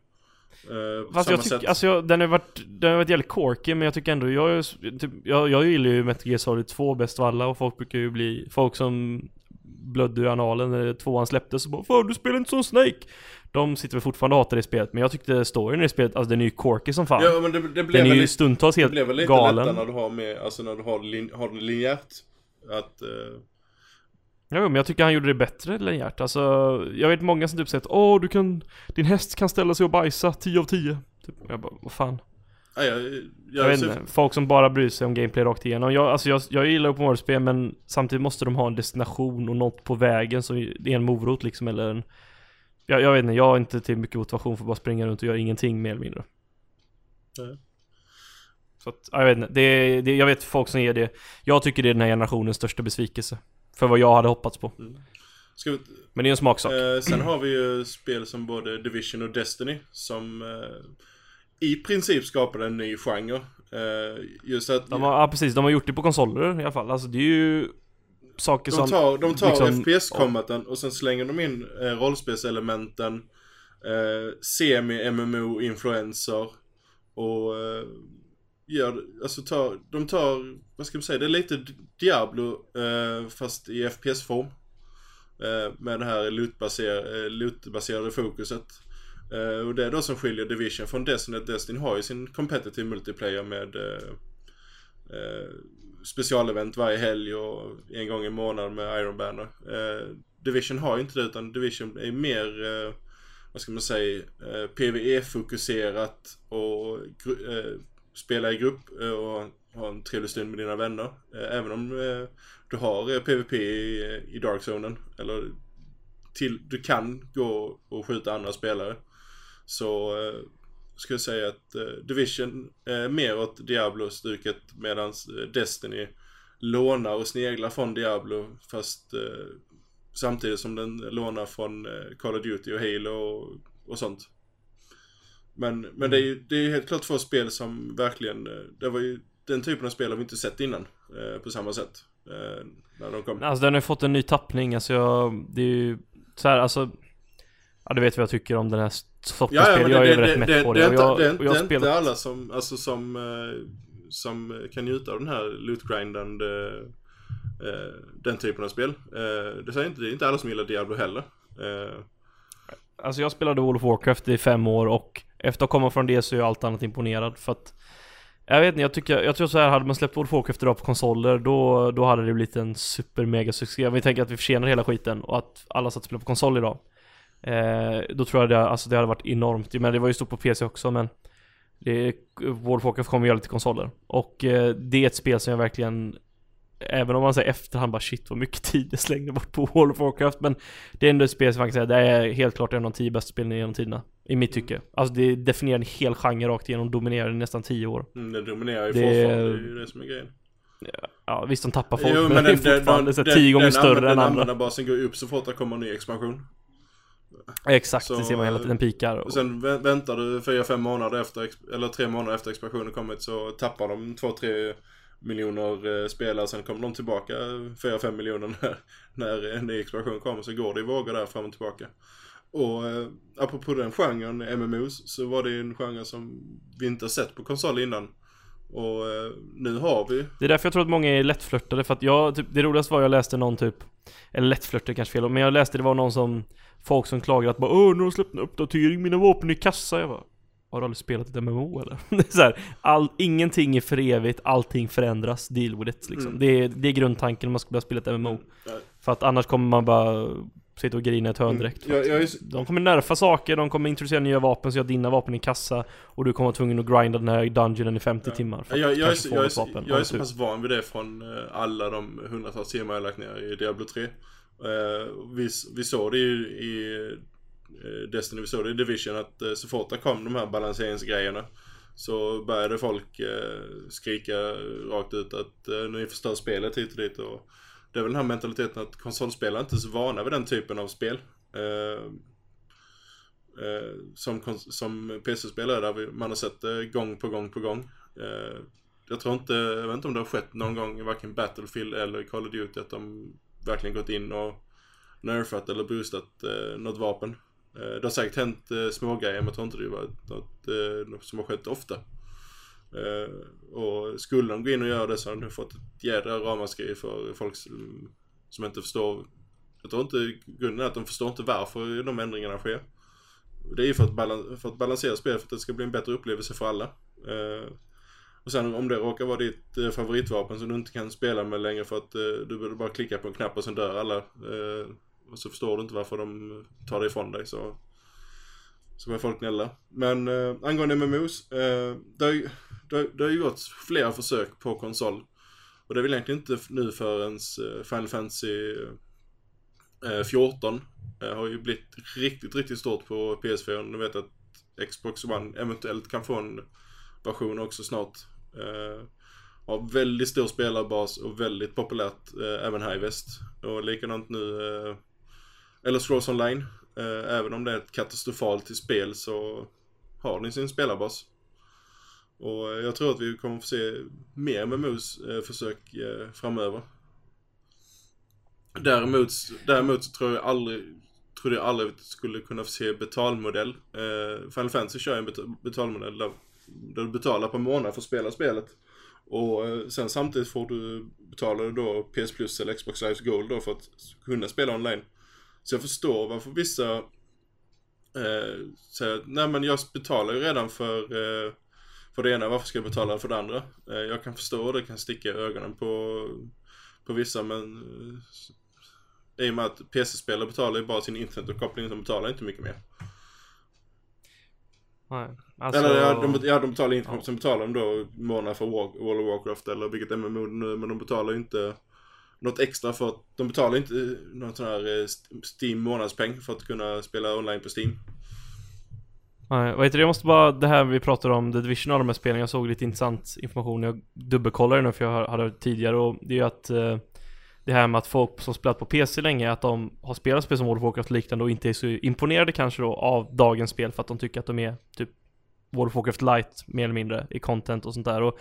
På Fast jag tycker, alltså jag, den har varit, den har varit jävligt corky men jag tycker ändå, jag, är, typ, jag, jag gillar ju Metal Gear Solid 2 bäst av alla och folk brukar ju bli, folk som blödde ur analen när tvåan släpptes så bara 'Fan du spelar inte som Snake' De sitter väl fortfarande och hatar det spelet men jag tyckte storyn i det spelet, alltså den är ju corky som fan Ja men det, det blev Den är väl ju stundtals det helt blev väl lite galen när du har med, alltså när du har, lin, har det linjärt. Att, eh, Ja men jag tycker han gjorde det bättre linjärt, alltså Jag vet många som typ säger att Åh du kan Din häst kan ställa sig och bajsa 10 av 10 typ. Jag bara, vad fan ja, jag, jag, Jag vet inte, folk som bara bryr sig om gameplay rakt igenom. Jag, alltså jag, jag gillar open world-spel men samtidigt måste de ha en destination och något på vägen som är en morot liksom eller en jag, jag vet inte, jag har inte till mycket motivation för att bara springa runt och göra ingenting mer eller mindre. Nej. Så att, ja, jag vet inte, det, det, jag vet folk som ger det. Jag tycker det är den här generationens största besvikelse. För vad jag hade hoppats på. Ska vi, Men det är en smaksak. eh, sen har vi ju spel som både Division och Destiny som eh, i princip skapade en ny genre. Eh, just att De har, ja precis, de har gjort det på konsoler i alla fall. Alltså det är ju saker de som... tar, de tar liksom- FPS-kombaten och sen slänger de in eh, rollspelselementen, eh, semi-MMO-influenser och eh, gör, alltså tar, de tar, vad ska man säga, det är lite Diablo eh, fast i FPS-form. Eh, med det här lootbaserade, eh, lootbaserade fokuset. Uh, och det är då som skiljer Division från Destiny. att Destiny har ju sin competitive multiplayer med uh, uh, specialevent varje helg och en gång i månaden med Iron Banner. Division har ju inte det utan Division är mer, vad ska man säga, PVE-fokuserat och gru- spela i grupp och ha en trevlig stund med dina vänner. Även om du har PVP i, i Dark Zonen eller till, du kan gå och skjuta andra spelare. Så eh, skulle jag säga att eh, Division är mer åt Diablo-stuket medan Destiny lånar och sneglar från Diablo fast eh, samtidigt som den lånar från eh, Call of Duty och Halo och, och sånt. Men, men det är ju det är helt klart två spel som verkligen, eh, det var ju den typen av spel har vi inte sett innan eh, på samma sätt. Eh, när de kom. Alltså den har ju fått en ny tappning, alltså jag, det är ju så här, alltså Ja du vet vad jag tycker om den här sortens Ja, ja, spel, jag det, är ju det, rätt det, mätt det, på det, det, jag, det, det har är inte alla som, alltså som, eh, som kan njuta av den här lootgrindande, eh, den typen av spel. Eh, det säger inte, det är inte alla som gillar Diablo heller. Alltså jag spelade World of Warcraft i fem år och efter att komma från det så är jag allt annat imponerad för att Jag vet inte, jag tycker, jag tror så här hade man släppt World of Warcraft idag på konsoler då, då hade det blivit en super mega succé. Om vi tänker att vi försenar hela skiten och att alla satt och spelade på konsol idag. Eh, då tror jag det, alltså det hade varit enormt. Men det var ju stort på PC också men det, World of Warcraft kommer aldrig till konsoler. Och eh, det är ett spel som jag verkligen Även om man säger efterhand bara shit vad mycket tid jag slängde bort på World of Warcraft Men det är ändå ett spel som man kan säga, det är helt klart en av de tio bästa spelen genom tiderna I mitt tycke Alltså det definierar en hel genre rakt igenom, dominerar i nästan tio år mm, det dominerar ju Det- fortfarande, det är ju det som är grejen. Ja visst de tappar folk Jo, men, det är den- fortfarande den- den- tio gånger den större använder- än Den andra användarbasen går upp så fort det kommer en ny expansion. Exakt, Så, det ser man hela tiden pikar Och sen vä- väntar du 4-5 månader efter, eller 3 månader efter expansionen kommit så tappar de 2-3 miljoner eh, spelare. Sen kommer de tillbaka 4-5 miljoner när, *laughs* när en ny expansion kommer. Så går det i vågor där fram och tillbaka. Och eh, apropå den genren, MMOs, så var det en genre som vi inte har sett på konsol innan. Och eh, nu har vi. Det är därför jag tror att många är lättflörtade för att jag, typ, det roligaste var jag läste någon typ Eller lättflörtade är kanske fel men jag läste det var någon som Folk som klagade att bara Åh nu har de släppt en uppdatering, mina vapen är i kassa Jag bara Har du aldrig spelat ett MMO eller? *laughs* det är så här, all, Ingenting är för evigt, allting förändras, deal with it liksom Mm. det, är, det är grundtanken om man ska börja spela ett MMO Ja, För att annars kommer man bara sitta och grina i ett hörn direkt. Mm. Jag, jag är, De kommer nerfa saker, de kommer introducera nya vapen så att dina vapen är kassa och du kommer vara tvungen att grinda den här dungeonen i 50 timmar för att jag, jag, är, jag, är, vapen. jag är Ja, så typ. pass van vid det från eh, alla de hundratals timmar jag lagt ner i Diablo 3. Eh, vi, vi såg det ju i eh, Destiny, vi såg det i Division att så fort det kom de här balanseringsgrejerna så började folk skrika rakt ut att ni förstör spelet hit och dit och det är väl den här mentaliteten att konsolspelare inte är så vana vid den typen av spel. Eh, eh, som, som PC-spelare där man har sett det gång på gång på gång. Eh, jag tror inte, jag vet inte om det har skett någon gång i varken Battlefield eller Call of Duty att de verkligen gått in och nerfat eller boostat eh, något vapen. Eh, det har säkert hänt eh, smågrejer men jag tror inte det var något, eh, något som har skett ofta. Eh, och skulle de gå in och göra det så hade de fått ett jädra ramaskri för folk som, som inte förstår. Jag tror inte grunden är att de förstår inte varför de ändringarna sker. Det är ju för att, för att balansera spelet för att det ska bli en bättre upplevelse för alla. Eh, och sen om det råkar vara ditt eh, favoritvapen som du inte kan spela med längre för att eh, du behöver bara klicka på en knapp och sen dör alla. Eh, och så förstår du inte varför de tar det ifrån dig så, så börjar folk gnälla. Men eh, angående MMOs, eh, det, har ju, det, har- det har ju gått flera försök på konsol. Och det är väl egentligen inte nu förrän eh, Final Fantasy eh, 14 eh, har ju blivit riktigt, riktigt stort på PS4. Nu vet jag att Xbox One eventuellt kan få en version också snart. Eh, har väldigt stor spelarbas och väldigt populärt eh, även här i väst. Och likadant nu, eh, eller Scrolls Online. Eh, även om det är ett katastrofalt till spel så har ni sin spelarbas. Och jag tror att vi kommer få se mer med MMOs-försök eh, eh, framöver. Däremot, däremot så tror jag aldrig trodde jag aldrig skulle kunna få se betalmodell. Eh, Final Fantasy kör ju en betalmodell där, där du betalar per månad för att spela spelet. Och sen samtidigt får du betala då PS Plus eller Xbox Live Gold då för att kunna spela online. Så jag förstår varför vissa eh, säger att nej men jag betalar ju redan för, eh, för det ena, varför ska jag betala för det andra? Eh, jag kan förstå det kan sticka i ögonen på, på vissa men eh, i och med att PC-spelare betalar ju bara sin internetuppkoppling, de betalar inte mycket mer. Nej. Alltså, Eller ja, de, ja, de betalar inte, Ja. sen betalar de då månad för World of Warcraft eller vilket MMO nu, men de betalar inte något extra för att, de betalar inte någon sån här eh, Steam månadspeng för att kunna spela online på Steam. Nej, vad heter det? Jag måste bara, det här vi pratar om, The Division och de här spelen, jag såg lite intressant information, jag dubbelkollade nu för jag hade hört tidigare och det är ju att eh, det här med att folk som spelat på PC länge, att de har spelat spel som World of Warcraft och liknande och inte är så imponerade kanske då av dagens spel för att de tycker att de är typ World of Warcraft light mer eller mindre i content och sånt där. Och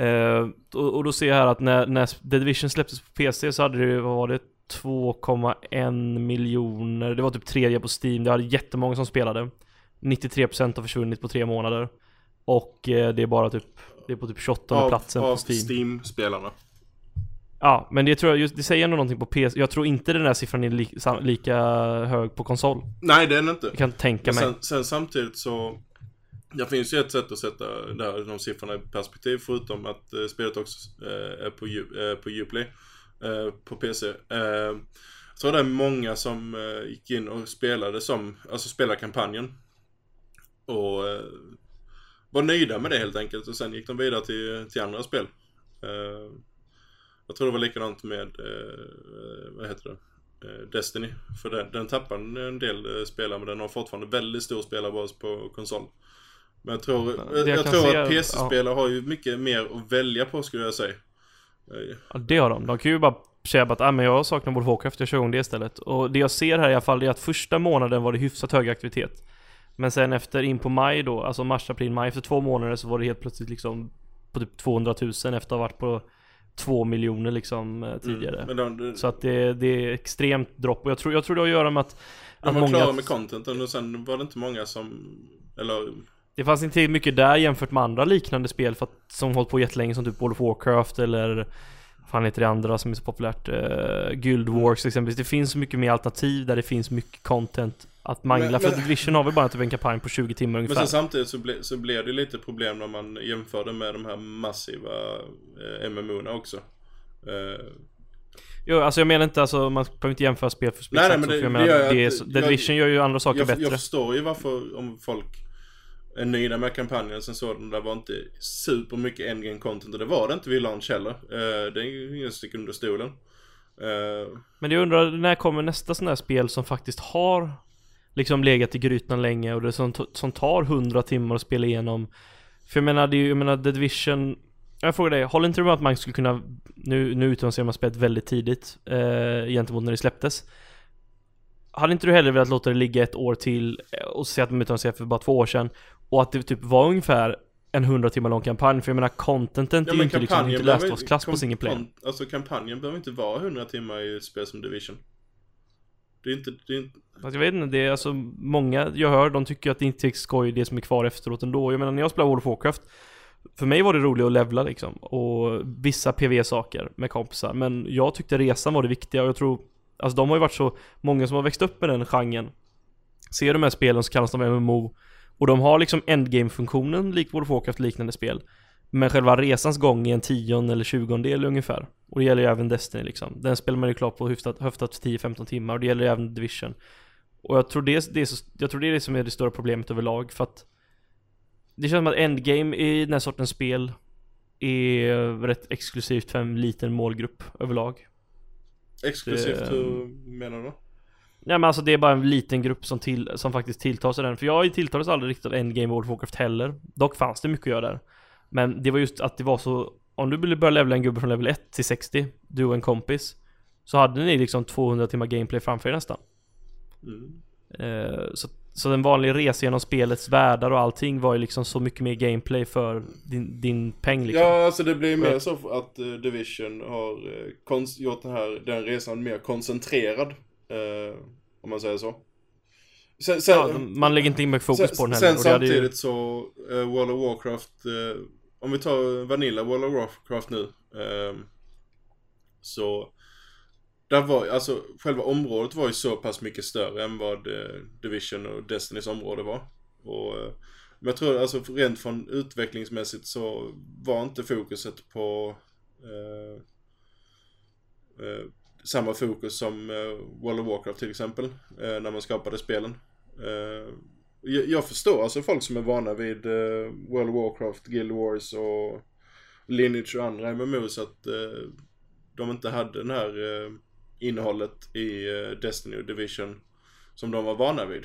eh, och, och då ser jag här att när, när The Division släpptes på PC så hade det, ju, vad var det, 2,1 miljoner, det var typ tredje på Steam, det hade jättemånga som spelade. 93% har försvunnit på tre månader Och eh, det är bara typ Det är på typ 28 platsen av på Steam Steam-spelarna. Ja, men det tror jag, just, det säger ändå någonting på PC Jag tror inte den där siffran är li, sam, lika hög på konsol Nej, det är den inte. Jag kan tänka mig sen, sen samtidigt så Det finns ju ett sätt att sätta där, de siffrorna i perspektiv förutom att eh, spelet också eh, är på, eh, på Uplay eh, på PC. Eh, jag tror det är många som eh, gick in och spelade som, alltså spelade kampanjen. Och eh, var nöjda med det helt enkelt och sen gick de vidare till, till andra spel. Eh, jag tror det var likadant med, eh, vad heter det? eh, Destiny. För den, den tappar en del eh, spelare men den har fortfarande väldigt stor spelarbas på konsol. Men jag tror, jag, jag tror att PC-spelare har ju mycket mer att välja på skulle jag säga. Eh, Ja, det har de. De kan ju bara säga att ah, men jag saknar World of Warcraft, jag kör igång det istället. Och det jag ser här i alla fall är att första månaden var det hyfsat hög aktivitet. Men sen efter in på maj då, alltså mars, april, maj, efter två månader så var det helt plötsligt liksom på typ 200 000 efter att ha varit på 2 miljoner liksom eh, tidigare. Mm, men de, Så att det, det är extremt dropp och jag tror, jag tror det har att göra med att, de att var många... klara med contenten och sen var det inte många som, eller Det fanns inte mycket där jämfört med andra liknande spel för att, som hållit på jättelänge som typ World of Warcraft eller fan heter det andra som är så populärt? Uh, Guild Wars exempelvis. Det finns så mycket mer alternativ där det finns mycket content att mangla. Men- för men- Division har väl bara typ en kampanj på 20 timmar Men ungefär. sen samtidigt så, ble, så blev det lite problem när man jämförde med de här massiva eh, MMO'na också. Eh, Jo, alltså jag menar inte alltså, man behöver inte jämföra spel för spel. Nej, nej, men så, det- det jag gör menar, jag det är, att- så- jag- The Division gör ju andra saker jag, bättre. jag förstår ju varför om folk är nöjda med kampanjen som sådan. Det var inte super mycket endgame content och det var det inte vid launch heller. Eh, det är ju ingen stick under stolen. Eh, Men jag undrar, när kommer nästa sån här spel som faktiskt har liksom legat i grytan länge och det som, som tar 100 timmar att spela igenom? För jag menar, det är ju, jag menar The Division Jag frågar dig, håller inte du med att man skulle kunna Nu, nu utannonserar man spelet väldigt tidigt eh, Gentemot när det släpptes Hade inte du hellre velat låta det ligga ett år till eh, och se att de utannonserade för bara två år sedan Och att det typ var ungefär en 100 timmar lång kampanj För jag menar contentet är ju inte liksom, inte behöver Last of Us-klass på single player Alltså kampanjen behöver inte vara 100 timmar i spel som Division. Det är inte, det är inte Alltså jag vet inte, det är alltså många jag hör, de tycker att det inte är skoj det som är kvar efteråt ändå. Jag menar när jag spelar World of Warcraft För mig var det roligt att levla liksom och vissa PV-saker med kompisar Men jag tyckte resan var det viktiga och jag tror Alltså de har ju varit så många som har växt upp med den genren Ser de här spelen så kallas de MMO Och de har liksom endgame-funktionen lik World of Warcraft liknande spel men själva resans gång är en tionde eller tjugondel ungefär. Och det gäller ju även Destiny liksom. Den spelar man ju klart på höftat, höftat 10-15 timmar och det gäller ju även Division. Och jag tror det, det är så, jag tror det är det som är det stora problemet överlag för att Det känns som att endgame i den här sortens spel Är rätt exklusivt för en liten målgrupp överlag. Exklusivt. Det- Hur menar du? Nej men alltså det är bara en liten grupp som, till, som faktiskt tilltar sig den. För jag tilltalades aldrig riktigt av endgame World of Warcraft heller. Dock fanns det mycket att göra där Men det var just att det var så Om du ville börja levla en gubbe från level 1 till 60 Du och en kompis Så hade ni liksom 200 timmar gameplay framför er nästan Mm. Eh, så, så den vanliga resan genom spelets världar och allting var ju liksom så mycket mer gameplay för din, din peng liksom. Ja, alltså det blir mer så att eh, Division har uh, konst- gjort den här den resan mer koncentrerad. eh, om man säger så. Sen, sen, Ja, man lägger inte in mycket fokus sen, på den sen heller. Hade samtidigt ju, så, uh, World of Warcraft, eh, om vi tar Vanilla World of Warcraft nu. eh, så, där var, alltså själva området var ju så pass mycket större än vad eh, Division och Destinys område var. Och, eh, men jag tror alltså rent från utvecklingsmässigt så var inte fokuset på eh, eh, samma fokus som eh, World of Warcraft till exempel. Eh, när man skapade spelen. Eh, jag, jag förstår alltså folk som är vana vid uh, World of Warcraft, Guild Wars och Lineage och andra MMOs att uh, de inte hade den här uh, innehållet i Destiny och Division som de var vana vid.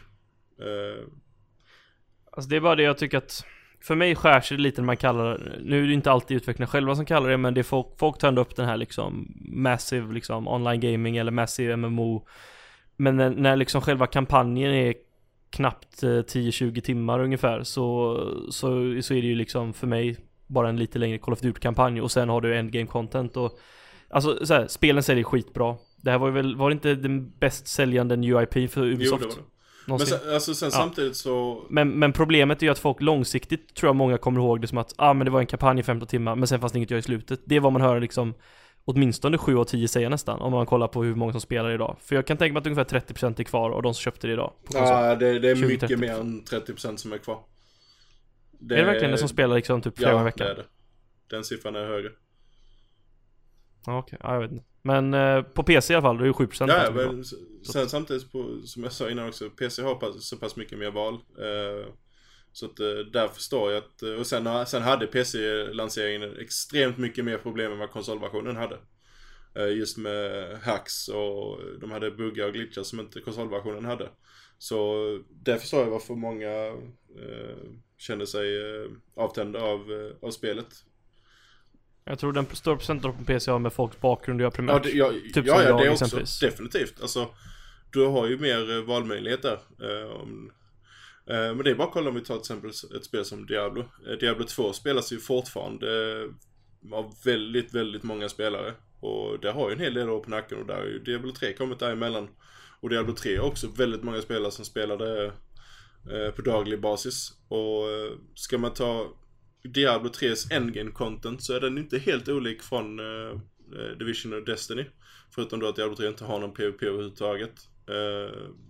Alltså det är bara det jag tycker att för mig skär sig det lite när man kallar Nu är det inte alltid utvecklarna själva som kallar det men det är folk, folk tar ändå upp den här liksom Massive liksom online gaming eller massive MMO Men när, när liksom själva kampanjen är knappt eh, 10-20 timmar ungefär så, så, så är det ju liksom för mig bara en lite längre Call of Duty-kampanj och sen har du endgame content och Alltså så här, spelen säljer skitbra Det här var ju väl, var det inte den bäst säljande UIP för jo, det Ubisoft? var det. Men sen, alltså sen Ja. samtidigt så Men, men problemet är ju att folk långsiktigt tror jag många kommer ihåg det som att ah, men det var en kampanj i 15 timmar men sen fanns det inget att göra i slutet. Det är vad man hör liksom åtminstone 7 av 10 säga nästan om man kollar på hur många som spelar idag. För jag kan tänka mig att ungefär 30% är kvar av de som köpte det idag. Ja, det, det är 20-30%. mycket mer än 30% som är kvar. är det verkligen det som spelar liksom typ flera Ja, gånger i det veckan? är det. Den siffran är högre. Ja, okej. Ja, jag vet inte. Men eh, på PC i alla fall, det är ju 7% Ja, ja, kvar. men sen samtidigt på, som jag sa innan också, PC har så pass mycket mer val. Eh, så att eh, där förstår jag att, eh, och sen, sen hade PC-lanseringen extremt mycket mer problem än vad konsolversionen hade. Eh, just med hacks och de hade buggar och glitchar som inte konsolversionen hade. Så där förstår jag varför många eh, kände sig eh, avtända av, eh, av spelet. Jag tror den stora procenten på PC har med folks bakgrund att göra Ja, primärt. det, ja, Typ ja, som ja jag det är också exempelvis. definitivt. Alltså, du har ju mer valmöjligheter. Eh, om, eh, Eh, men det är bara att kolla om vi tar till exempel ett spel som Diablo. Eh, Diablo 2 spelas ju fortfarande eh, av väldigt, väldigt många spelare. Och det har ju en hel del år på nacken och där har ju Diablo 3 kommit däremellan. Och Diablo 3 har också väldigt många spelare som spelar det på daglig basis. Och ska man ta Diablo 3s endgame content så är den inte helt olik från Division och Destiny. Förutom då att Diablo 3 inte har någon PVP överhuvudtaget.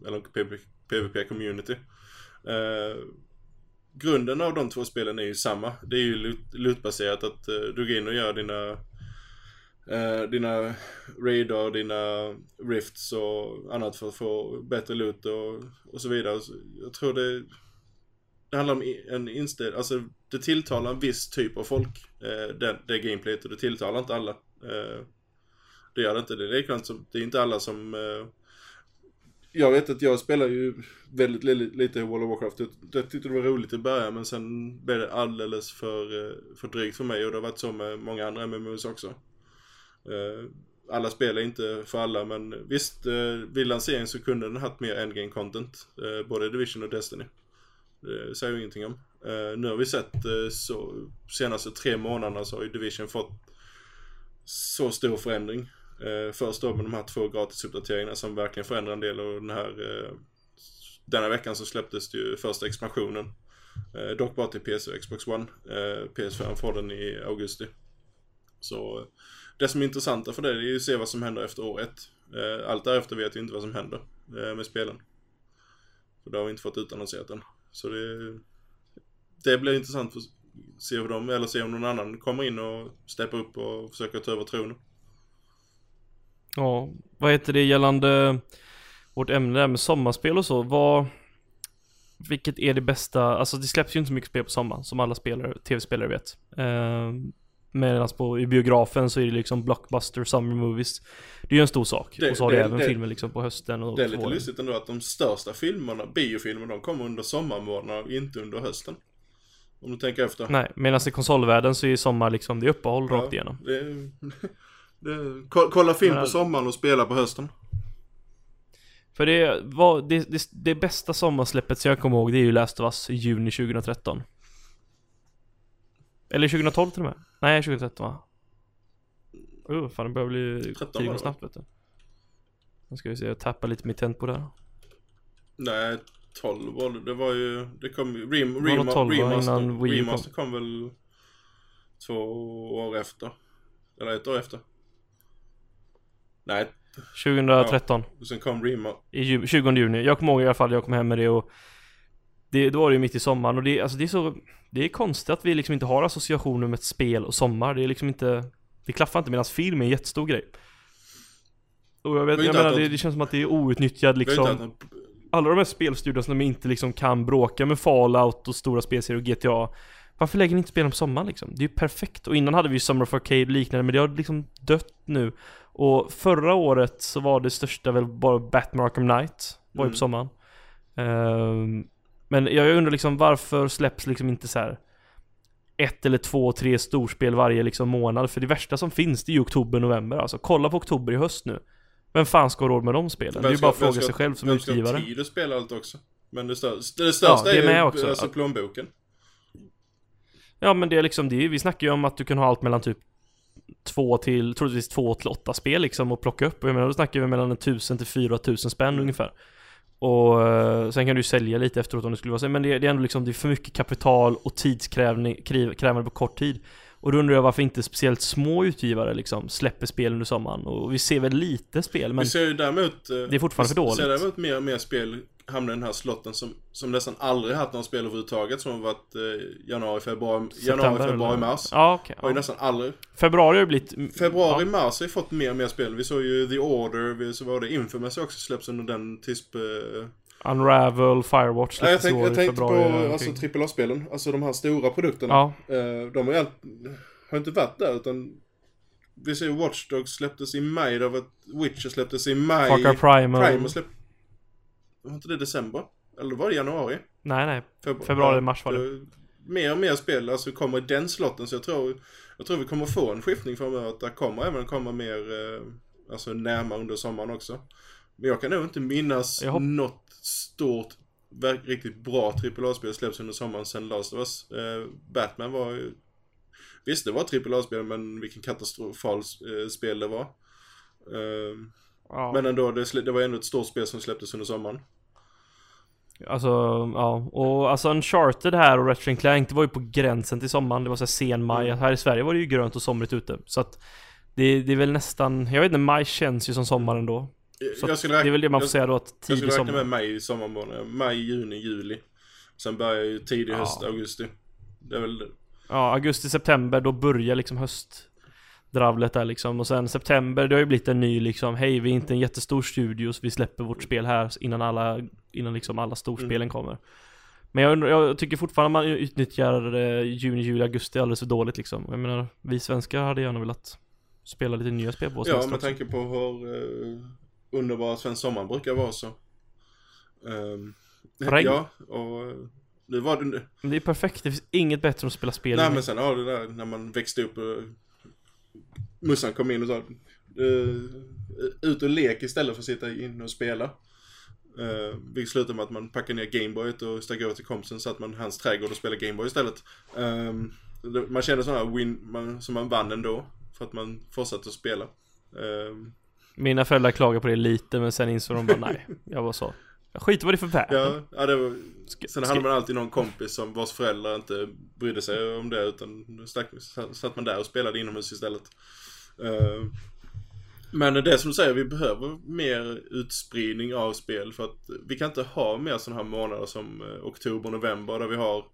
Eller PVP-community. Eh, grunden av de två spelen är ju samma. Det är ju lootbaserat att eh, du går in och gör dina eh, dina radar, dina rifts och annat för att få bättre loot och, och så vidare. Jag tror det, det handlar om en inställning, alltså det tilltalar en viss typ av folk, eh, det, det gameplayet och det tilltalar inte alla. Eh, det gör det inte, det är likadant som, det är inte alla som eh, jag vet att jag spelar ju väldigt li- lite i World of Warcraft. Jag, jag tyckte det var roligt i början men sen blev det alldeles för, eh, för drygt för mig och det har varit så med många andra MMOs också. Eh, alla spel är inte för alla men visst, eh, vid lanseringen så kunde den haft mer endgame content. Både Division och Destiny. Det säger jag ingenting om. Nu har vi sett så senaste tre månaderna så har ju Division fått så stor förändring. Eh, först då med de här två gratisuppdateringarna som verkligen förändrar en del och den här eh, denna veckan så släpptes det ju första expansionen. Eh, dock bara till PC och Xbox One. Eh, PS5 får den i augusti. Så eh, det som är intressanta för det är ju att se vad som händer efter år ett. Eh, allt därefter vet vi inte vad som händer eh, med spelen. För det har vi inte fått utannonserat än. Så det, det blir intressant för att se hur de, eller se om någon annan kommer in och steppar upp och försöker ta över tronen. Ja, vad heter det gällande vårt ämne där med sommarspel och så? Vad... Vilket är det bästa? Alltså det släpps ju inte så mycket spel på sommaren som alla spelare, tv-spelare vet. Eh, Medan på i biografen så är det liksom blockbuster summer movies. Det är ju en stor sak. Det- och så har det- det, även det- filmer liksom på hösten och Det är lite våren. lustigt ändå att de största filmerna, biofilmerna, de kommer under sommarmånaderna och inte under hösten. Om du tänker efter. Nej, medan i konsolvärlden så är sommar liksom, det är uppehåll rakt igenom. Det, *laughs* kolla film på sommaren och spela på hösten. För det, var, det, det, det bästa sommarsläppet som jag kommer ihåg det är ju Last of Us i juni 2013. Eller 2012 till och med. Nej, 2013 va? Uh, fan det börjar bli 13 var tiden snabbt vet du. Nu ska vi se, jag tappar lite mitt tempo där. Nej, 12 var det. Det var ju, det kom ju, rem, 12 remaster, remaster kom väl två år efter. Eller ett år efter. Nej, 2013. och sen kom rema. I ju, 20 juni. Jag kommer ihåg i alla fall, jag kom hem med det och det, Då var det ju mitt i sommaren och det, alltså det är så Det är konstigt att vi liksom inte har associationer med ett spel och sommar. Det är liksom inte Det klaffar inte medan film är en jättestor grej. Och jag vet, jag inte menar det, det känns som att det är outnyttjad liksom Alla de här spelstudierna som inte liksom kan bråka med Fallout och stora spelserier och GTA Varför lägger ni inte spelen på sommaren liksom? Det är ju perfekt och innan hade vi ju Summer of Arcade och liknande men det har liksom dött nu Och förra året så var det största väl bara Batman Arkham Knight Var ju Mm. på sommaren Ehm, Men jag undrar liksom varför släpps liksom inte så här ett eller två, tre storspel varje liksom månad. För det värsta som finns det är ju oktober, november alltså. Kolla på oktober i höst nu. Vem fan ska ha råd med de spelen? det är ju bara att fråga sig själv som vem ska ha utgivare. tid att spela allt också? Men det största, det största det är är, ju också. alltså plånboken. Ja men det är liksom, det är, vi snackar ju om att du kan ha allt mellan typ två till, troligtvis två till åtta spel liksom och plocka upp. Och jag menar, då snackar vi mellan en tusen till fyra tusen spänn Mm. ungefär. Och eh, sen kan du ju sälja lite efteråt om det skulle vara så. Men det, det är ändå liksom, det är för mycket kapital och tidskrävande på kort tid. Och då undrar jag varför inte speciellt små utgivare liksom släpper spel under sommaren. Och vi ser väl lite spel men Vi ser ju däremot... eh, det är fortfarande för Vi ser dåligt. däremot mer och mer spel hamna i den här slotten som, som nästan aldrig haft några spel överhuvudtaget. Som har varit eh, januari, februari, januari, februari, mars. Ja okej. Har ju ja. nästan aldrig. Februari har ju blivit... Februari, ja. mars har ju fått mer och mer spel. Vi såg ju The Order, vi så var det Infamous också släpps under den tisp... Eh... Unravel, Firewatch Nej, jag, tänk, jag tänkte på alltså. AAA-spelen. Alltså de här stora produkterna. Ja, Eh, de har ju all... har inte varit där utan vi ser ju Watch Dogs släpptes i maj, det varit Witcher släpptes i maj. Primal. Primal släpp... Var inte det december? Eller var det januari? Nej nej, Febru- Februari, ja, mars var det. Mer och mer spel alltså kommer i den slotten så jag tror Jag tror vi kommer få en skiftning framöver att det kommer även komma mer eh, Alltså närmare under sommaren också Men jag kan nog inte minnas Jag hopp- något stort Riktigt bra AAA-spel släpps under sommaren sen Last of Us eh, Batman var ju Visst det var AAA-spel men vilken katastrofal eh, spel det var eh, Ja. Men ändå det, det var ändå ett stort spel som släpptes under sommaren Alltså, ja. Och alltså Uncharted här och Ratchet Clank, det var ju på gränsen till sommaren. Det var så här sen maj. Mm. Här i Sverige var det ju grönt och somrigt ute. Så att det, det är väl nästan, jag vet inte, maj känns ju som sommar ändå. Så jag skulle det är väl det man får jag- säga då att Jag tidig skulle räkna sommar. med maj i sommarmånaderna. Maj, juni, juli. Sen börjar ju tidig Ja. höst, augusti. Det är väl det. Ja, augusti, september, då börjar liksom höst. Dravlet där liksom. Och sen september, det har ju blivit en ny liksom, hej vi är inte en jättestor studio så vi släpper vårt spel här innan alla, innan liksom alla storspelen Mm. kommer. Men jag, jag tycker fortfarande man utnyttjar eh, juni, juli, augusti alldeles för dåligt liksom. Jag menar, vi svenskar hade gärna velat spela lite nya spel på vår Ja, med tanke på hur uh, underbara svensk sommar brukar vara så. Um, Regn. Ja, och eh, nu var det... Det är perfekt, det finns inget bättre än att spela spel Nej men sen har det där när man växte upp och Mussan kom in och sa uh, ut och lek istället för att sitta inne och spela. Uh, vilket slutade med att man packade ner Gameboyet och stack över till kompisen så att man hans trädgård och spelade Gameboy istället. Ehm, man kände sådana här win man, som man vann ändå. För att man fortsatte att spela. Ehm, Mina föräldrar klagade på det lite men sen insåg de bara nej, jag var så. Skiter vad det är för ja, ja, det var, sen hade man alltid någon kompis som vars föräldrar inte brydde sig om det utan stack, satt man där och spelade inomhus istället. Ehm, men det som du säger, vi behöver mer utspridning av spel för att vi kan inte ha mer sådana här månader som eh, oktober, november där vi har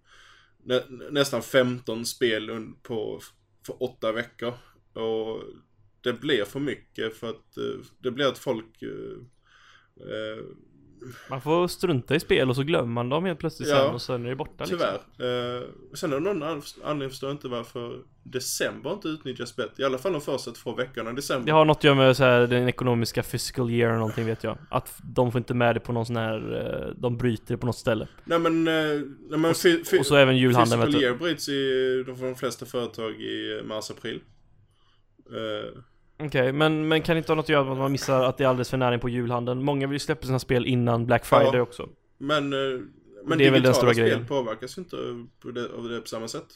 nä, nästan 15 spel på för åtta veckor. Och det blir för mycket för att eh, det blir att folk eh, eh, Man får strunta i spel och så glömmer man dem helt plötsligt Ja. sen och sen är det borta liksom. Tyvärr. Eh, sen är det någon an- anledning förstår jag inte varför december inte utnyttjas bättre. I alla fall de första två veckorna i december. Det har något att göra med så här, den ekonomiska fiscal year eller någonting vet jag. Att de får inte med det på någon sån här, eh, de bryter det på något ställe. Nej men, eh, nej, men fi, Och så även julhandeln vet du. year bryts i de, de flesta företag i mars-april. Eh, Okej, men, men kan det inte ha något att göra med att man missar att det är alldeles för nära på julhandeln? Många vill ju släppa sina spel innan Black Friday Ja. också. men eh, men Det är väl den stora spel grejen. påverkas ju inte på det, av det på samma sätt.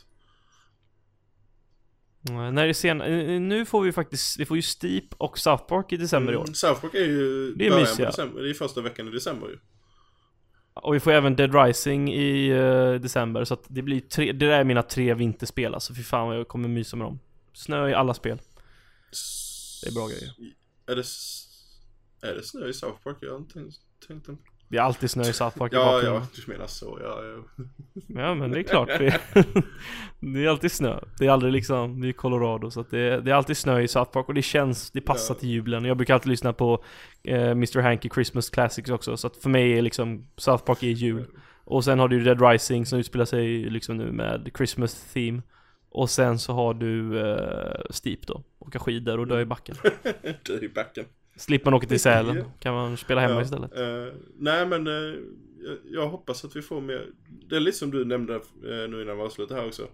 När det sen, eh, nu får vi faktiskt, vi får ju Steep och South Park i december i år. Mm, South Park är ju Det är början mysiga. på december. Det är första veckan i december ju. Och vi får även Dead Rising i eh, december, så att det blir tre, det där är mina tre vinterspel alltså. Fy fan vad jag kommer mysa med dem. Snö i alla spel. Det är bra grejer. Är det, är det snö i South Park? Jag har inte ens tänkt en... Det är alltid snö i South Park Ja, ja, du menar så. Ja, ja. *laughs* Ja men det är klart det, *laughs* det är alltid snö Det är aldrig liksom, det är Colorado så att det, är, det är alltid snö i South Park och det känns, det passar Ja. till julen Jag brukar alltid lyssna på eh, Mr Hanky Christmas Classics också Så att för mig är liksom South Park är jul Och sen har du Dead Rising som utspelar sig liksom nu med Christmas theme Och sen så har du eh, Steep då, åka skidor och dö i backen *laughs* Du i backen. Slipper man åka till Sälen, kan man spela hemma Ja, istället eh, nej men eh, jag, hoppas att vi får mer. Det är lite som du nämnde eh, nu innan vi avslutar här också.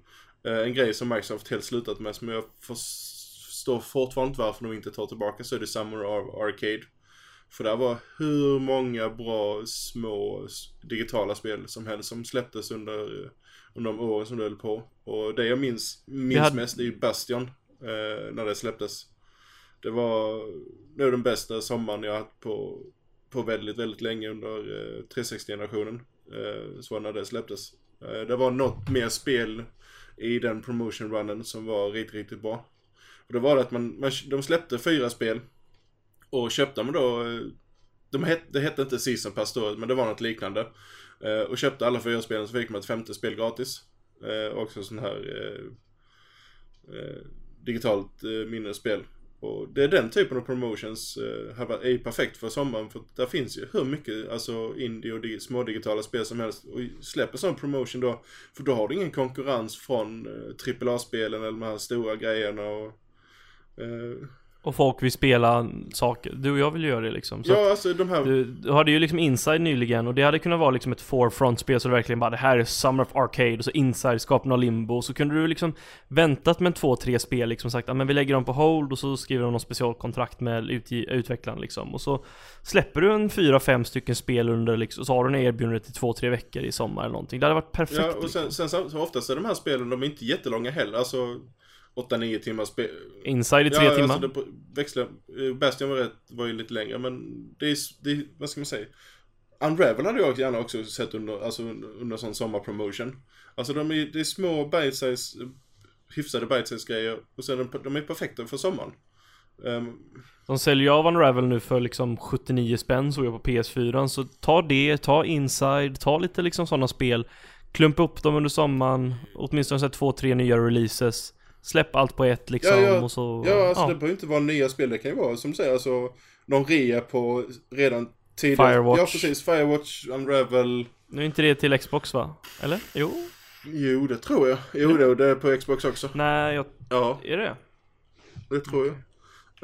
Eh, en grej som Microsoft helt slutat med som jag förstår fortfarande inte varför de inte tar tillbaka så är det Summer Ar- Arcade. För det var hur många bra små digitala spel som helst som släpptes under, eh, under de åren som det höll på. Och det jag minns, minns hade- mest är ju Bastion eh, när det släpptes. Det var nog den bästa sommaren jag haft på, på väldigt, väldigt länge under eh, 360-generationen. Eh, så när det släpptes. Eh, det var något mer spel i den promotion runnen som var riktigt, riktigt bra. Och det var det att man, man de släppte fyra spel. Och köpte man då, eh, de het, det hette inte Season Pass då, men det var något liknande. Eh, och köpte alla fyra spelen så fick man ett femte spel gratis. Eh, också sån här eh, eh, digitalt eh, minnesspel. Och det är den typen av promotions eh, är ju perfekt för sommaren för där finns ju hur mycket alltså indie och dig, små digitala spel som helst. Och släpper sån promotion då, för då har du ingen konkurrens från eh, AAA-spelen eller de här stora grejerna och eh, och folk vill spela saker, du och jag vill göra det liksom så Ja, alltså de här... Du, du hade ju liksom Inside nyligen och det hade kunnat vara liksom ett forefront-spel så det verkligen bara det här är Summer of Arcade och så Inside skapar limbo och så kunde du liksom väntat med två, tre spel liksom sagt ja men vi lägger dem på hold och så skriver de något specialkontrakt med utvecklaren liksom och så släpper du en fyra, fem stycken spel under liksom och så har du en erbjudande till två, tre veckor i sommar eller någonting. Det hade varit perfekt Ja, och liksom. sen, sen så så oftast är de här spelen, de är inte jättelånga heller. Alltså 8-9 timmar spel. Inside i tre ja, timmar. Alltså växlar, eh, Bastion var, rätt, var ju lite längre, men det är, det är, vad ska man säga? Unravel hade jag gärna också sett under, alltså under, sån sommarpromotion. Alltså de är, det är små bite-size, hyfsade bite-size grejer och sen de, de är perfekta för sommaren. Ehm, De säljer av Unravel nu för liksom 79 spänn såg jag på PS4 Så ta det, ta Inside, ta lite liksom sådana spel Klumpa upp dem under sommaren Åtminstone så här två, tre nya releases Släpp allt på ett liksom Ja, ja. och så... Ja, alltså det behöver inte vara nya spel. Det kan ju vara som du säger, alltså någon rea på redan tidigare. Firewatch. Ja, precis. Firewatch, Unravel. Nu är inte det till Xbox va? Eller? Jo? Jo, det tror jag. Jo, det, det är på Xbox också. Nej, jag... Ja, Är det det tror jag.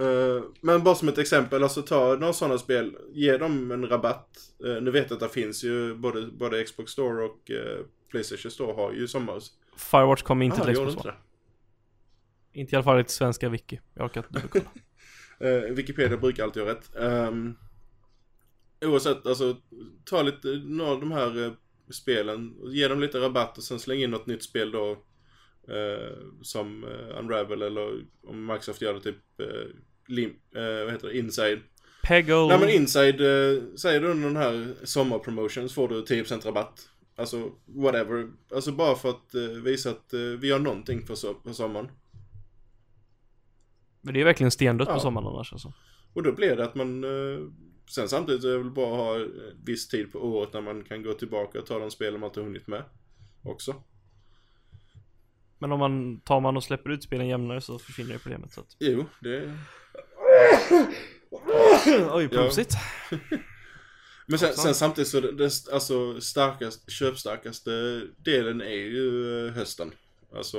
Eh, men bara som ett exempel, alltså ta några sådana spel, ge dem en rabatt. Uh, nu vet jag att det finns ju, både, både Xbox Store och eh, Playstation Store har ju sommar. Firewatch kommer inte Ah, till Xbox va? Inte i alla fall i svenska wiki. Jag orkar inte dubbelkolla. det. *laughs* Eh, Wikipedia brukar alltid ha rätt. Um, oavsett, alltså ta lite, några av de här eh, spelen, ge dem lite rabatt och sen släng in något nytt spel då. eh, som eh, Unravel eller om Microsoft gör det typ eh, lim, eh, vad heter det, Inside. Peggle. Nej men Inside, säger du under den här sommarpromotions får du 10% rabatt. Alltså whatever. Alltså bara för att visa att vi gör någonting för, so- för sommaren. Men det är verkligen stendött på Ja. sommaren annars alltså. Och då blir det att man eh, Sen samtidigt är det väl bra att ha eh, viss tid på året när man kan gå tillbaka och ta de spelen man inte hunnit med. Också. Men om man tar man och släpper ut spelen jämnare så försvinner ju problemet så att... Jo, det *coughs* Oj, prosit. *laughs* Men sen, sen samtidigt så det, det alltså starkast, köpstarkaste delen är ju eh, hösten. Alltså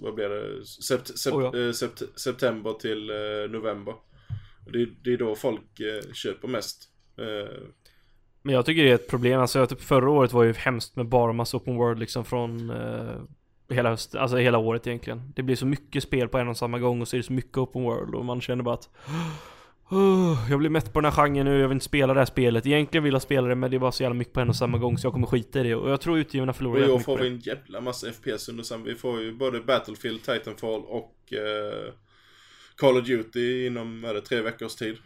vad blir det? Sept, sept, Oh ja. eh, sept, september till eh, november. Det, det är då folk eh, köper mest. Men jag tycker det är ett problem. Alltså typ förra året var ju hemskt med bara massa open world liksom från hela hösten, alltså hela året egentligen. Det blir så mycket spel på en och samma gång och så är det så mycket open world och man känner bara att "Åh, jag blir mätt på den här genren nu, jag vill inte spela det här spelet. Egentligen vill jag spela det men det är bara så jävla mycket på en och samma gång så jag kommer skita i det. Och jag tror utgivarna förlorar och i år får vi det. en jävla massa FPS under sen. Vi får ju både Battlefield, Titanfall och eh, Call of Duty inom, är det, tre veckors tid.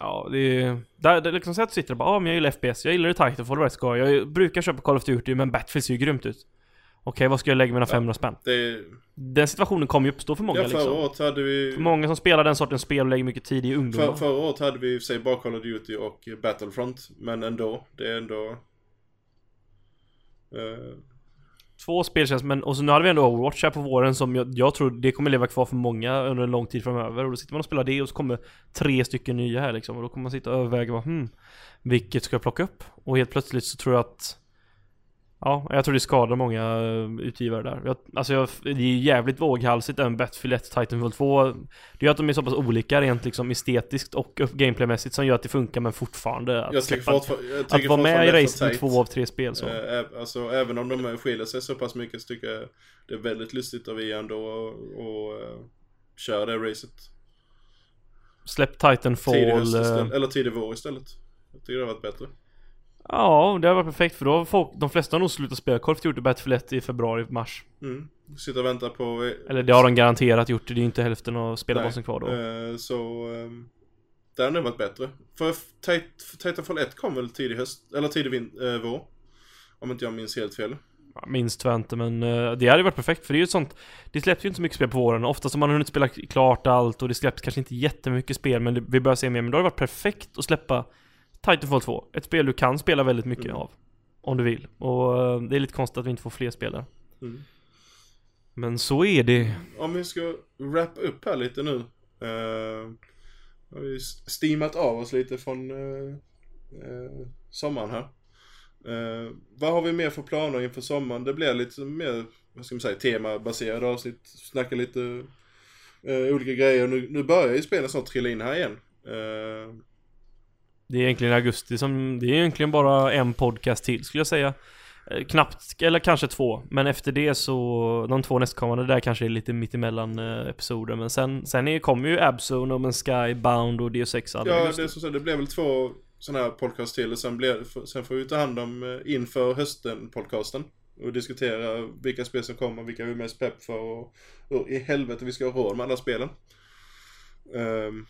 Ja, det är... Där, det är liksom så att du sitter och bara ah, men jag gillar FPS, jag gillar det Titanfall, vad ska jag? Jag brukar köpa Call of Duty men Battlefield ser ju grymt ut. Okej, vad ska jag lägga mina 500 spänn? Det, Den situationen kommer ju uppstå för många ja, förra liksom. året hade vi... För många som spelar den sortens spel och lägger mycket tid i ungdomar. För, förra året hade vi i och för sig bara Call of Duty och Battlefront. Men ändå, det är ändå... eh, Två spel känns, men och så nu hade vi ändå Overwatch här på våren som jag, jag tror det kommer leva kvar för många under en lång tid framöver. Och då sitter man och spelar det och så kommer tre stycken nya här liksom. Och då kommer man sitta och överväga vad, hmm, vilket ska jag plocka upp? Och helt plötsligt så tror jag att Ja, jag tror det skadar många eh, utgivare där. Jag, alltså jag, det är ju jävligt våghalsigt även Battlefield 1 Titanfall 2. Det ju att de är så pass olika rent liksom estetiskt och gameplaymässigt som gör att det funkar men fortfarande att jag släppa Att tycker vara med i racet med två av tre spel så. tajt. Eh, ä- alltså även om de skiljer sig så pass mycket så tycker jag det är väldigt lustigt av EA ändå och, och uh, köra det racet. Släpp Tidig Titanfall. höst eh, istället, eller tidig vår istället. Jag tycker det har varit bättre. Ja, det har varit perfekt för då har folk, de flesta har nog slutat spela Call of Duty Battlefield 1 i februari, mars. Mm. Sitta och vänta på... eh, Eller det har de garanterat gjort, det är ju inte hälften av spelarbasen kvar då. eh, så... Um, det hade nog varit bättre. För Tit- för Titanfall 1 kom väl tidig höst, eller tidig vin- eh, vår. Om inte jag minns helt fel. Tror jag inte men eh, det hade varit perfekt för det är ju sånt Det släpps ju inte så mycket spel på våren, oftast har man hunnit spela klart allt och det släpps kanske inte jättemycket spel men det, vi börjar se mer, men då har det varit perfekt att släppa Titanfall 2, ett spel du kan spela väldigt mycket Mm. av Om du vill, och eh, det är lite konstigt att vi inte får fler spelare Mm. Men så är det Om vi ska wrap upp här lite nu. Uh, har vi steamat av oss lite från eh, eh, sommaren här. Eh, vad har vi mer för planer inför sommaren? Det blir lite mer, vad ska man säga, temabaserade avsnitt. Snacka lite eh, olika grejer. Nu, nu börjar ju spelen snart trilla in här igen. Eh, Det är egentligen augusti som, det är egentligen bara en podcast till skulle jag säga Eh, Knappt, eller kanske två, men efter det så, de två nästkommande där kanske är lite mittemellan eh, episoder Men sen, sen kommer ju Abzone, No Man's Sky, Bound och Deus Ex alla i ja, augusti. det, är sagt, det blev väl två sådana här podcast till. Och sen, blir, sen får vi ta hand om eh, inför hösten-podcasten. Och diskutera vilka spel som kommer, vilka vi är mest pepp för och hur i helvete vi ska ha råd med alla spelen. Ehm,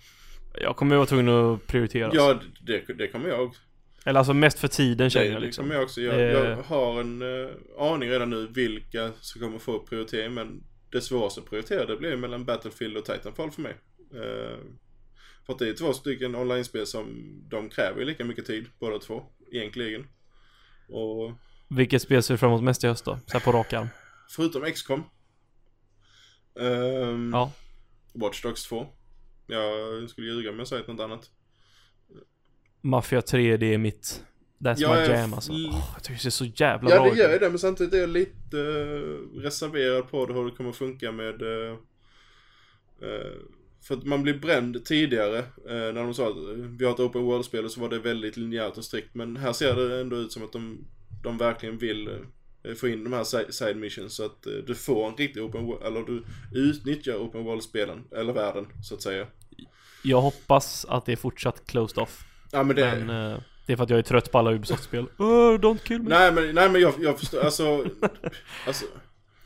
Jag kommer vara tvungen att prioritera ja, det, det kommer jag. Eller alltså mest för tiden känner Det, jag det liksom kommer jag också. Jag, Det- jag har en uh, aning redan nu vilka som kommer få prioritering. Men det svåraste att prioritera det blir mellan Battlefield och Titanfall för mig. Eh, för att det är två stycken online-spel som de kräver lika mycket tid, båda två, egentligen. Och Vilket spel ser du fram emot mest i höst då? Så på rak arm förutom XCOM Ehm, Ja. Watch Dogs 2. Jag skulle ljuga om jag sagt något annat. Mafia 3, det är mitt... That's Jag my är jam alltså. Åh, jag tycker det ser så jävla Ja bra det ut. gör ju det men samtidigt är jag lite eh, reserverad på det hur det kommer funka med eh, eh, För att man blir bränd tidigare när de sa att vi har ett open world-spel och så var det väldigt linjärt och strikt men här ser det ändå ut som att de, de verkligen vill få in de här si- side missions så att du får en riktig open world, eller du utnyttjar open world-spelen, eller världen så att säga. Jag hoppas att det är fortsatt closed off. Ja men det... Men eh, det är för att jag är trött på alla Ubisoft-spel. *laughs* Oh, don't kill me. Nej men, nej men jag, jag förstår, alltså, alltså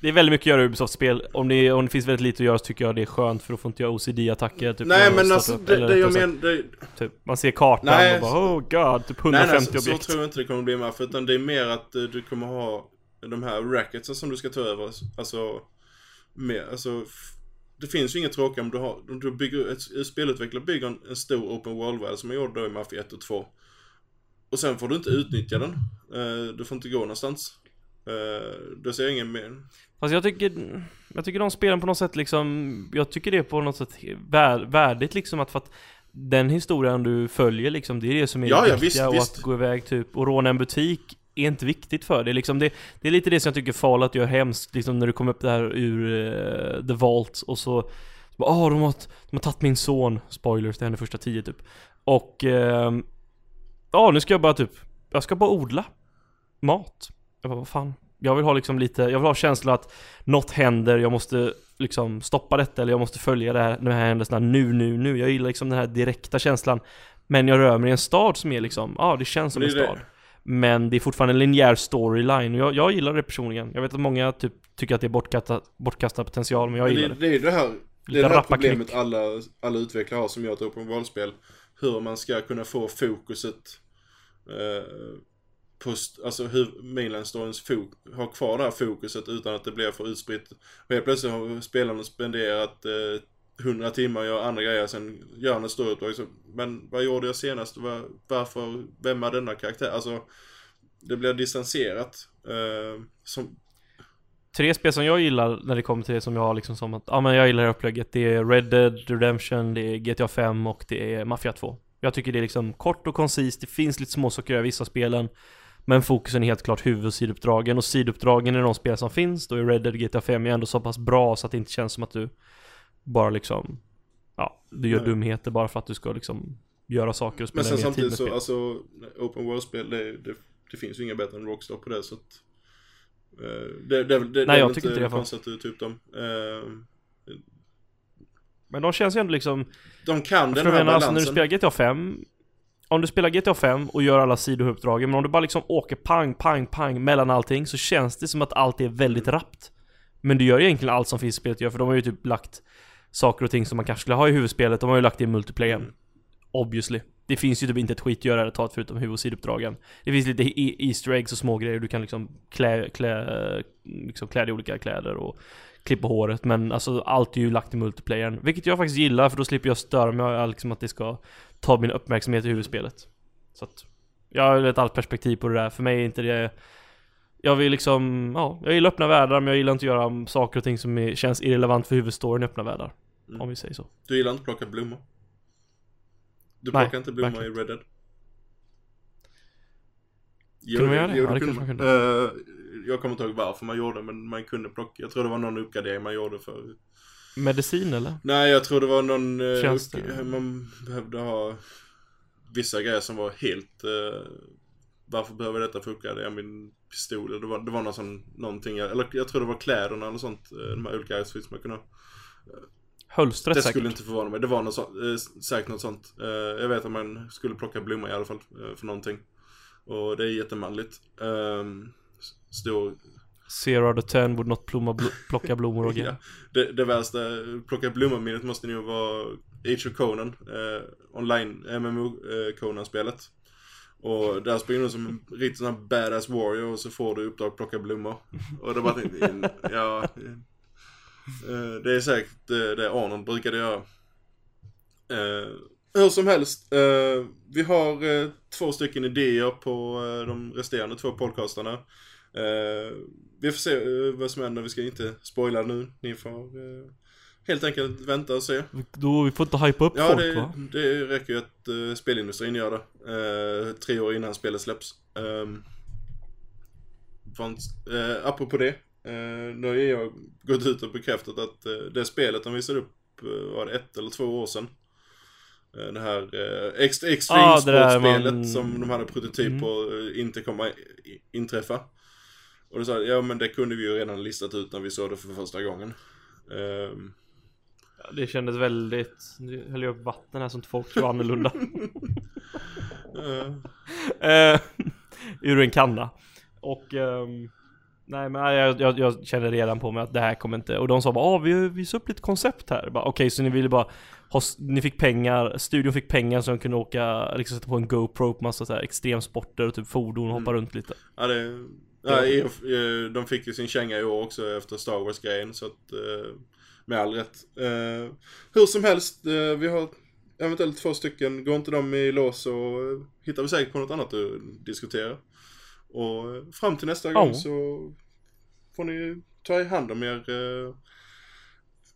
Det är väldigt mycket att göra i Ubisoft-spel. Om det, om det finns väldigt lite att göra så tycker jag det är skönt för då får inte jag OCD-attacker. Typ, Nej men alltså upp, det, eller det jag menar, det, typ, Man ser kartan Nej, och bara oh god, typ 150 nej, nej, så, så objekt. tror jag inte det kommer bli med för utan det är mer att eh, du kommer ha de här racketsen som du ska ta över, alltså, med, alltså det finns ju inget tråkigt om du har, om du bygger, ett, spelutvecklare bygger en, en stor open world-värld som man gjorde då i Mafia 1 och 2. Och sen får du inte utnyttja den. Eh, du får inte gå någonstans. Uh, då ser jag ingen mer. Fast jag tycker, jag tycker de spelen på något sätt liksom, jag tycker det är på något sätt vär, värdigt liksom att för att den historien du följer liksom, det är det som är Ja, det ja, viktiga visst, och visst. att gå iväg typ och råna en butik är inte viktigt för det liksom. Det, det är lite det som jag tycker Fallout gör hemskt liksom när du kommer upp där ur eh, The Vault och så så bara, ah, de har, de har tagit min son, spoilers, det händer första tio typ. Och, ehm, ja nu ska jag bara typ, jag ska bara odla mat. Jag bara, vad fan. Jag vill ha liksom lite, jag vill ha känslan att något händer, jag måste liksom stoppa detta eller jag måste följa det här, de här händelserna nu, nu, nu. Jag gillar liksom den här direkta känslan. Men jag rör mig i en stad som är liksom, ja det känns som Det en är det. Men det är fortfarande en linjär storyline och jag, jag gillar det personligen. Jag vet att många typ tycker att det är bortkastad, bortkastad potential, men jag Men gillar det, det. är det här, det är det här problemet alla, alla utvecklare har som gör ett open world-spel. Hur man ska kunna få fokuset eh, på, st- alltså hur mainline storyns har kvar det här fokuset utan att det blir för utspritt. Och helt plötsligt har spelarna spenderat eh, 100 timmar och gör andra grejer, sen gör han ett storyuppdrag. Så, Men vad gjorde jag senast? Var, varför? Vem är denna karaktär? Alltså, det blir distanserat. Eh, som, Tre spel som jag gillar när det kommer till det som jag har liksom som att, ja men jag gillar det här upplägget. Det är Red Dead Redemption, det är GTA 5 och det är Mafia 2. Jag tycker det är liksom kort och koncist, det finns lite småsaker i vissa spelen. Men fokusen är helt klart huvud och sidouppdragen och siduppdragen i de spel som finns, då är Red Dead GTA 5 ju ändå så pass bra så att det inte känns som att du bara liksom, ja, du gör Nej. dumheter bara för att du ska liksom göra saker och spela Men sen samtidigt så, alltså, open world-spel, det, det, det finns ju inga bättre än Rockstar på det så att... eh, det, det, det, Nej, är jag väl tycker inte det, fan. konstigt att du typ dem. Eh, Men de känns ju ändå liksom de kan Jag den här menar, alltså balansen. när du spelar GTA 5 Om du spelar GTA 5 och gör alla sidouppdragen Men om du bara liksom åker pang, pang, pang mellan allting Så känns det som att allt är väldigt rappt Men du gör ju egentligen allt som finns i spelet gör För de har ju typ lagt Saker och ting som man kanske skulle ha i huvudspelet. De har ju lagt det i multiplayer. Mm. Obviously. Det finns ju typ inte ett skit att ta förutom huvud och sidouppdragen Det finns lite e- Easter eggs och små grejer. Du kan liksom klä, klä, liksom klä dig i olika kläder och klippa håret. Men alltså allt är ju lagt i multiplayern. Vilket jag faktiskt gillar för då slipper jag störa mig liksom att det ska ta min uppmärksamhet i huvudspelet. Så att Jag har ett annat perspektiv på det där, för mig är inte det Jag vill liksom, ja, jag gillar öppna världar men jag gillar inte att göra saker och ting som är, känns irrelevant för huvudstoryn i öppna världar Mm. Om vi säger så Du gillar inte att plocka blommor? Du Nej, plockar inte blommor i verkligen Red Dead? Kunde man göra det? Jo, Ja, det kunde man man. Eh, jag kommer inte ihåg varför man gjorde men man kunde plocka. Jag tror det var någon uppgradering man gjorde för Medicin eller? Nej, jag tror det var någon... eh, Tjänster. upp- Man behövde ha vissa grejer som var helt... eh, varför behöver detta funka? Det är min pistol. Det var, det var någon sån, någonting. Eller jag tror det var kläderna eller sånt. De här olika outfits man kunde ha. Hölstret Det säkert skulle inte förvåna mig. Det var något sånt, eh, säkert något sånt. Eh, jag vet att man skulle plocka blommor i alla fall eh, för någonting. Och det är jättemanligt. Um, stor... Zero out of ten would not plomma bl- *laughs* plocka blommor och Ja. Det, det värsta, plocka blommor-minnet måste nog vara Age of Conan. Eh, online MMO eh, Conan-spelet. Och där springer du som en riktigt sån här badass warrior och så får du uppdrag att plocka blommor. Och det var ja. Eh, det är säkert eh, det Arnold brukade göra. Eh, hur som helst, vi har två stycken idéer på de resterande två podcastarna. Vi får se vad som händer, vi ska inte spoila nu. Ni får helt enkelt vänta och se. Då, vi får inte hypa upp Ja, folk det, va? det räcker ju att uh, spelindustrin gör det. Tre år innan spelet släpps. Um, fanns, uh, apropå det. Uh, nu har jag gått ut och bekräftat att uh, det spelet de visade upp uh, var det ett eller två år sedan. Uh, det här uh, ext extreme Ah, sportspelet man- som de hade prototyp Mm. på uh, inte kommer inträffa. Och då sa jag, ja men det kunde vi ju redan listat ut när vi såg det för första gången. Ehm, Ja, det kändes väldigt, nu höll jag upp vatten här inte folk tror annorlunda. *laughs* eh, Eh, *laughs* ur en kanna. Och ehm, Nej men jag, jag, jag känner redan på mig att det här kommer inte Och de sa bara ah, vi visar upp lite koncept här Okej så ni ville bara ha, Ni fick pengar, studion fick pengar så de kunde åka Liksom sätta på en GoPro på massa så här extremsporter och typ fordon och hoppa Mm. runt lite Ja, det, ja, de fick ju sin känga i år också efter Star Wars-grejen så att eh, med all rätt. Eh, hur som helst, eh, vi har eventuellt två stycken. Går inte de i lås så hittar vi säkert på något annat att diskutera. Och fram till nästa gång Ja. så får ni ta i hand om er eh,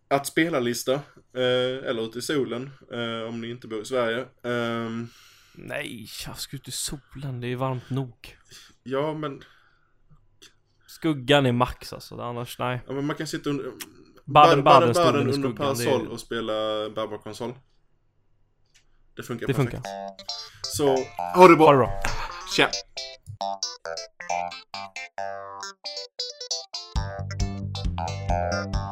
att spela-lista. Eh, eller ute i solen eh, om ni inte bor i Sverige. Ehm, Nej, jag ska ut i solen, det är varmt nog ja, men, Skuggan är max alltså, annars nej ja, men man kan sitta under... Baden, Baden, Baden, Baden under parasoll det, och spela bärbar konsol. Det funkar det perfekt. funkar Så, ha det bra. Ha det bra Tja. Thank you.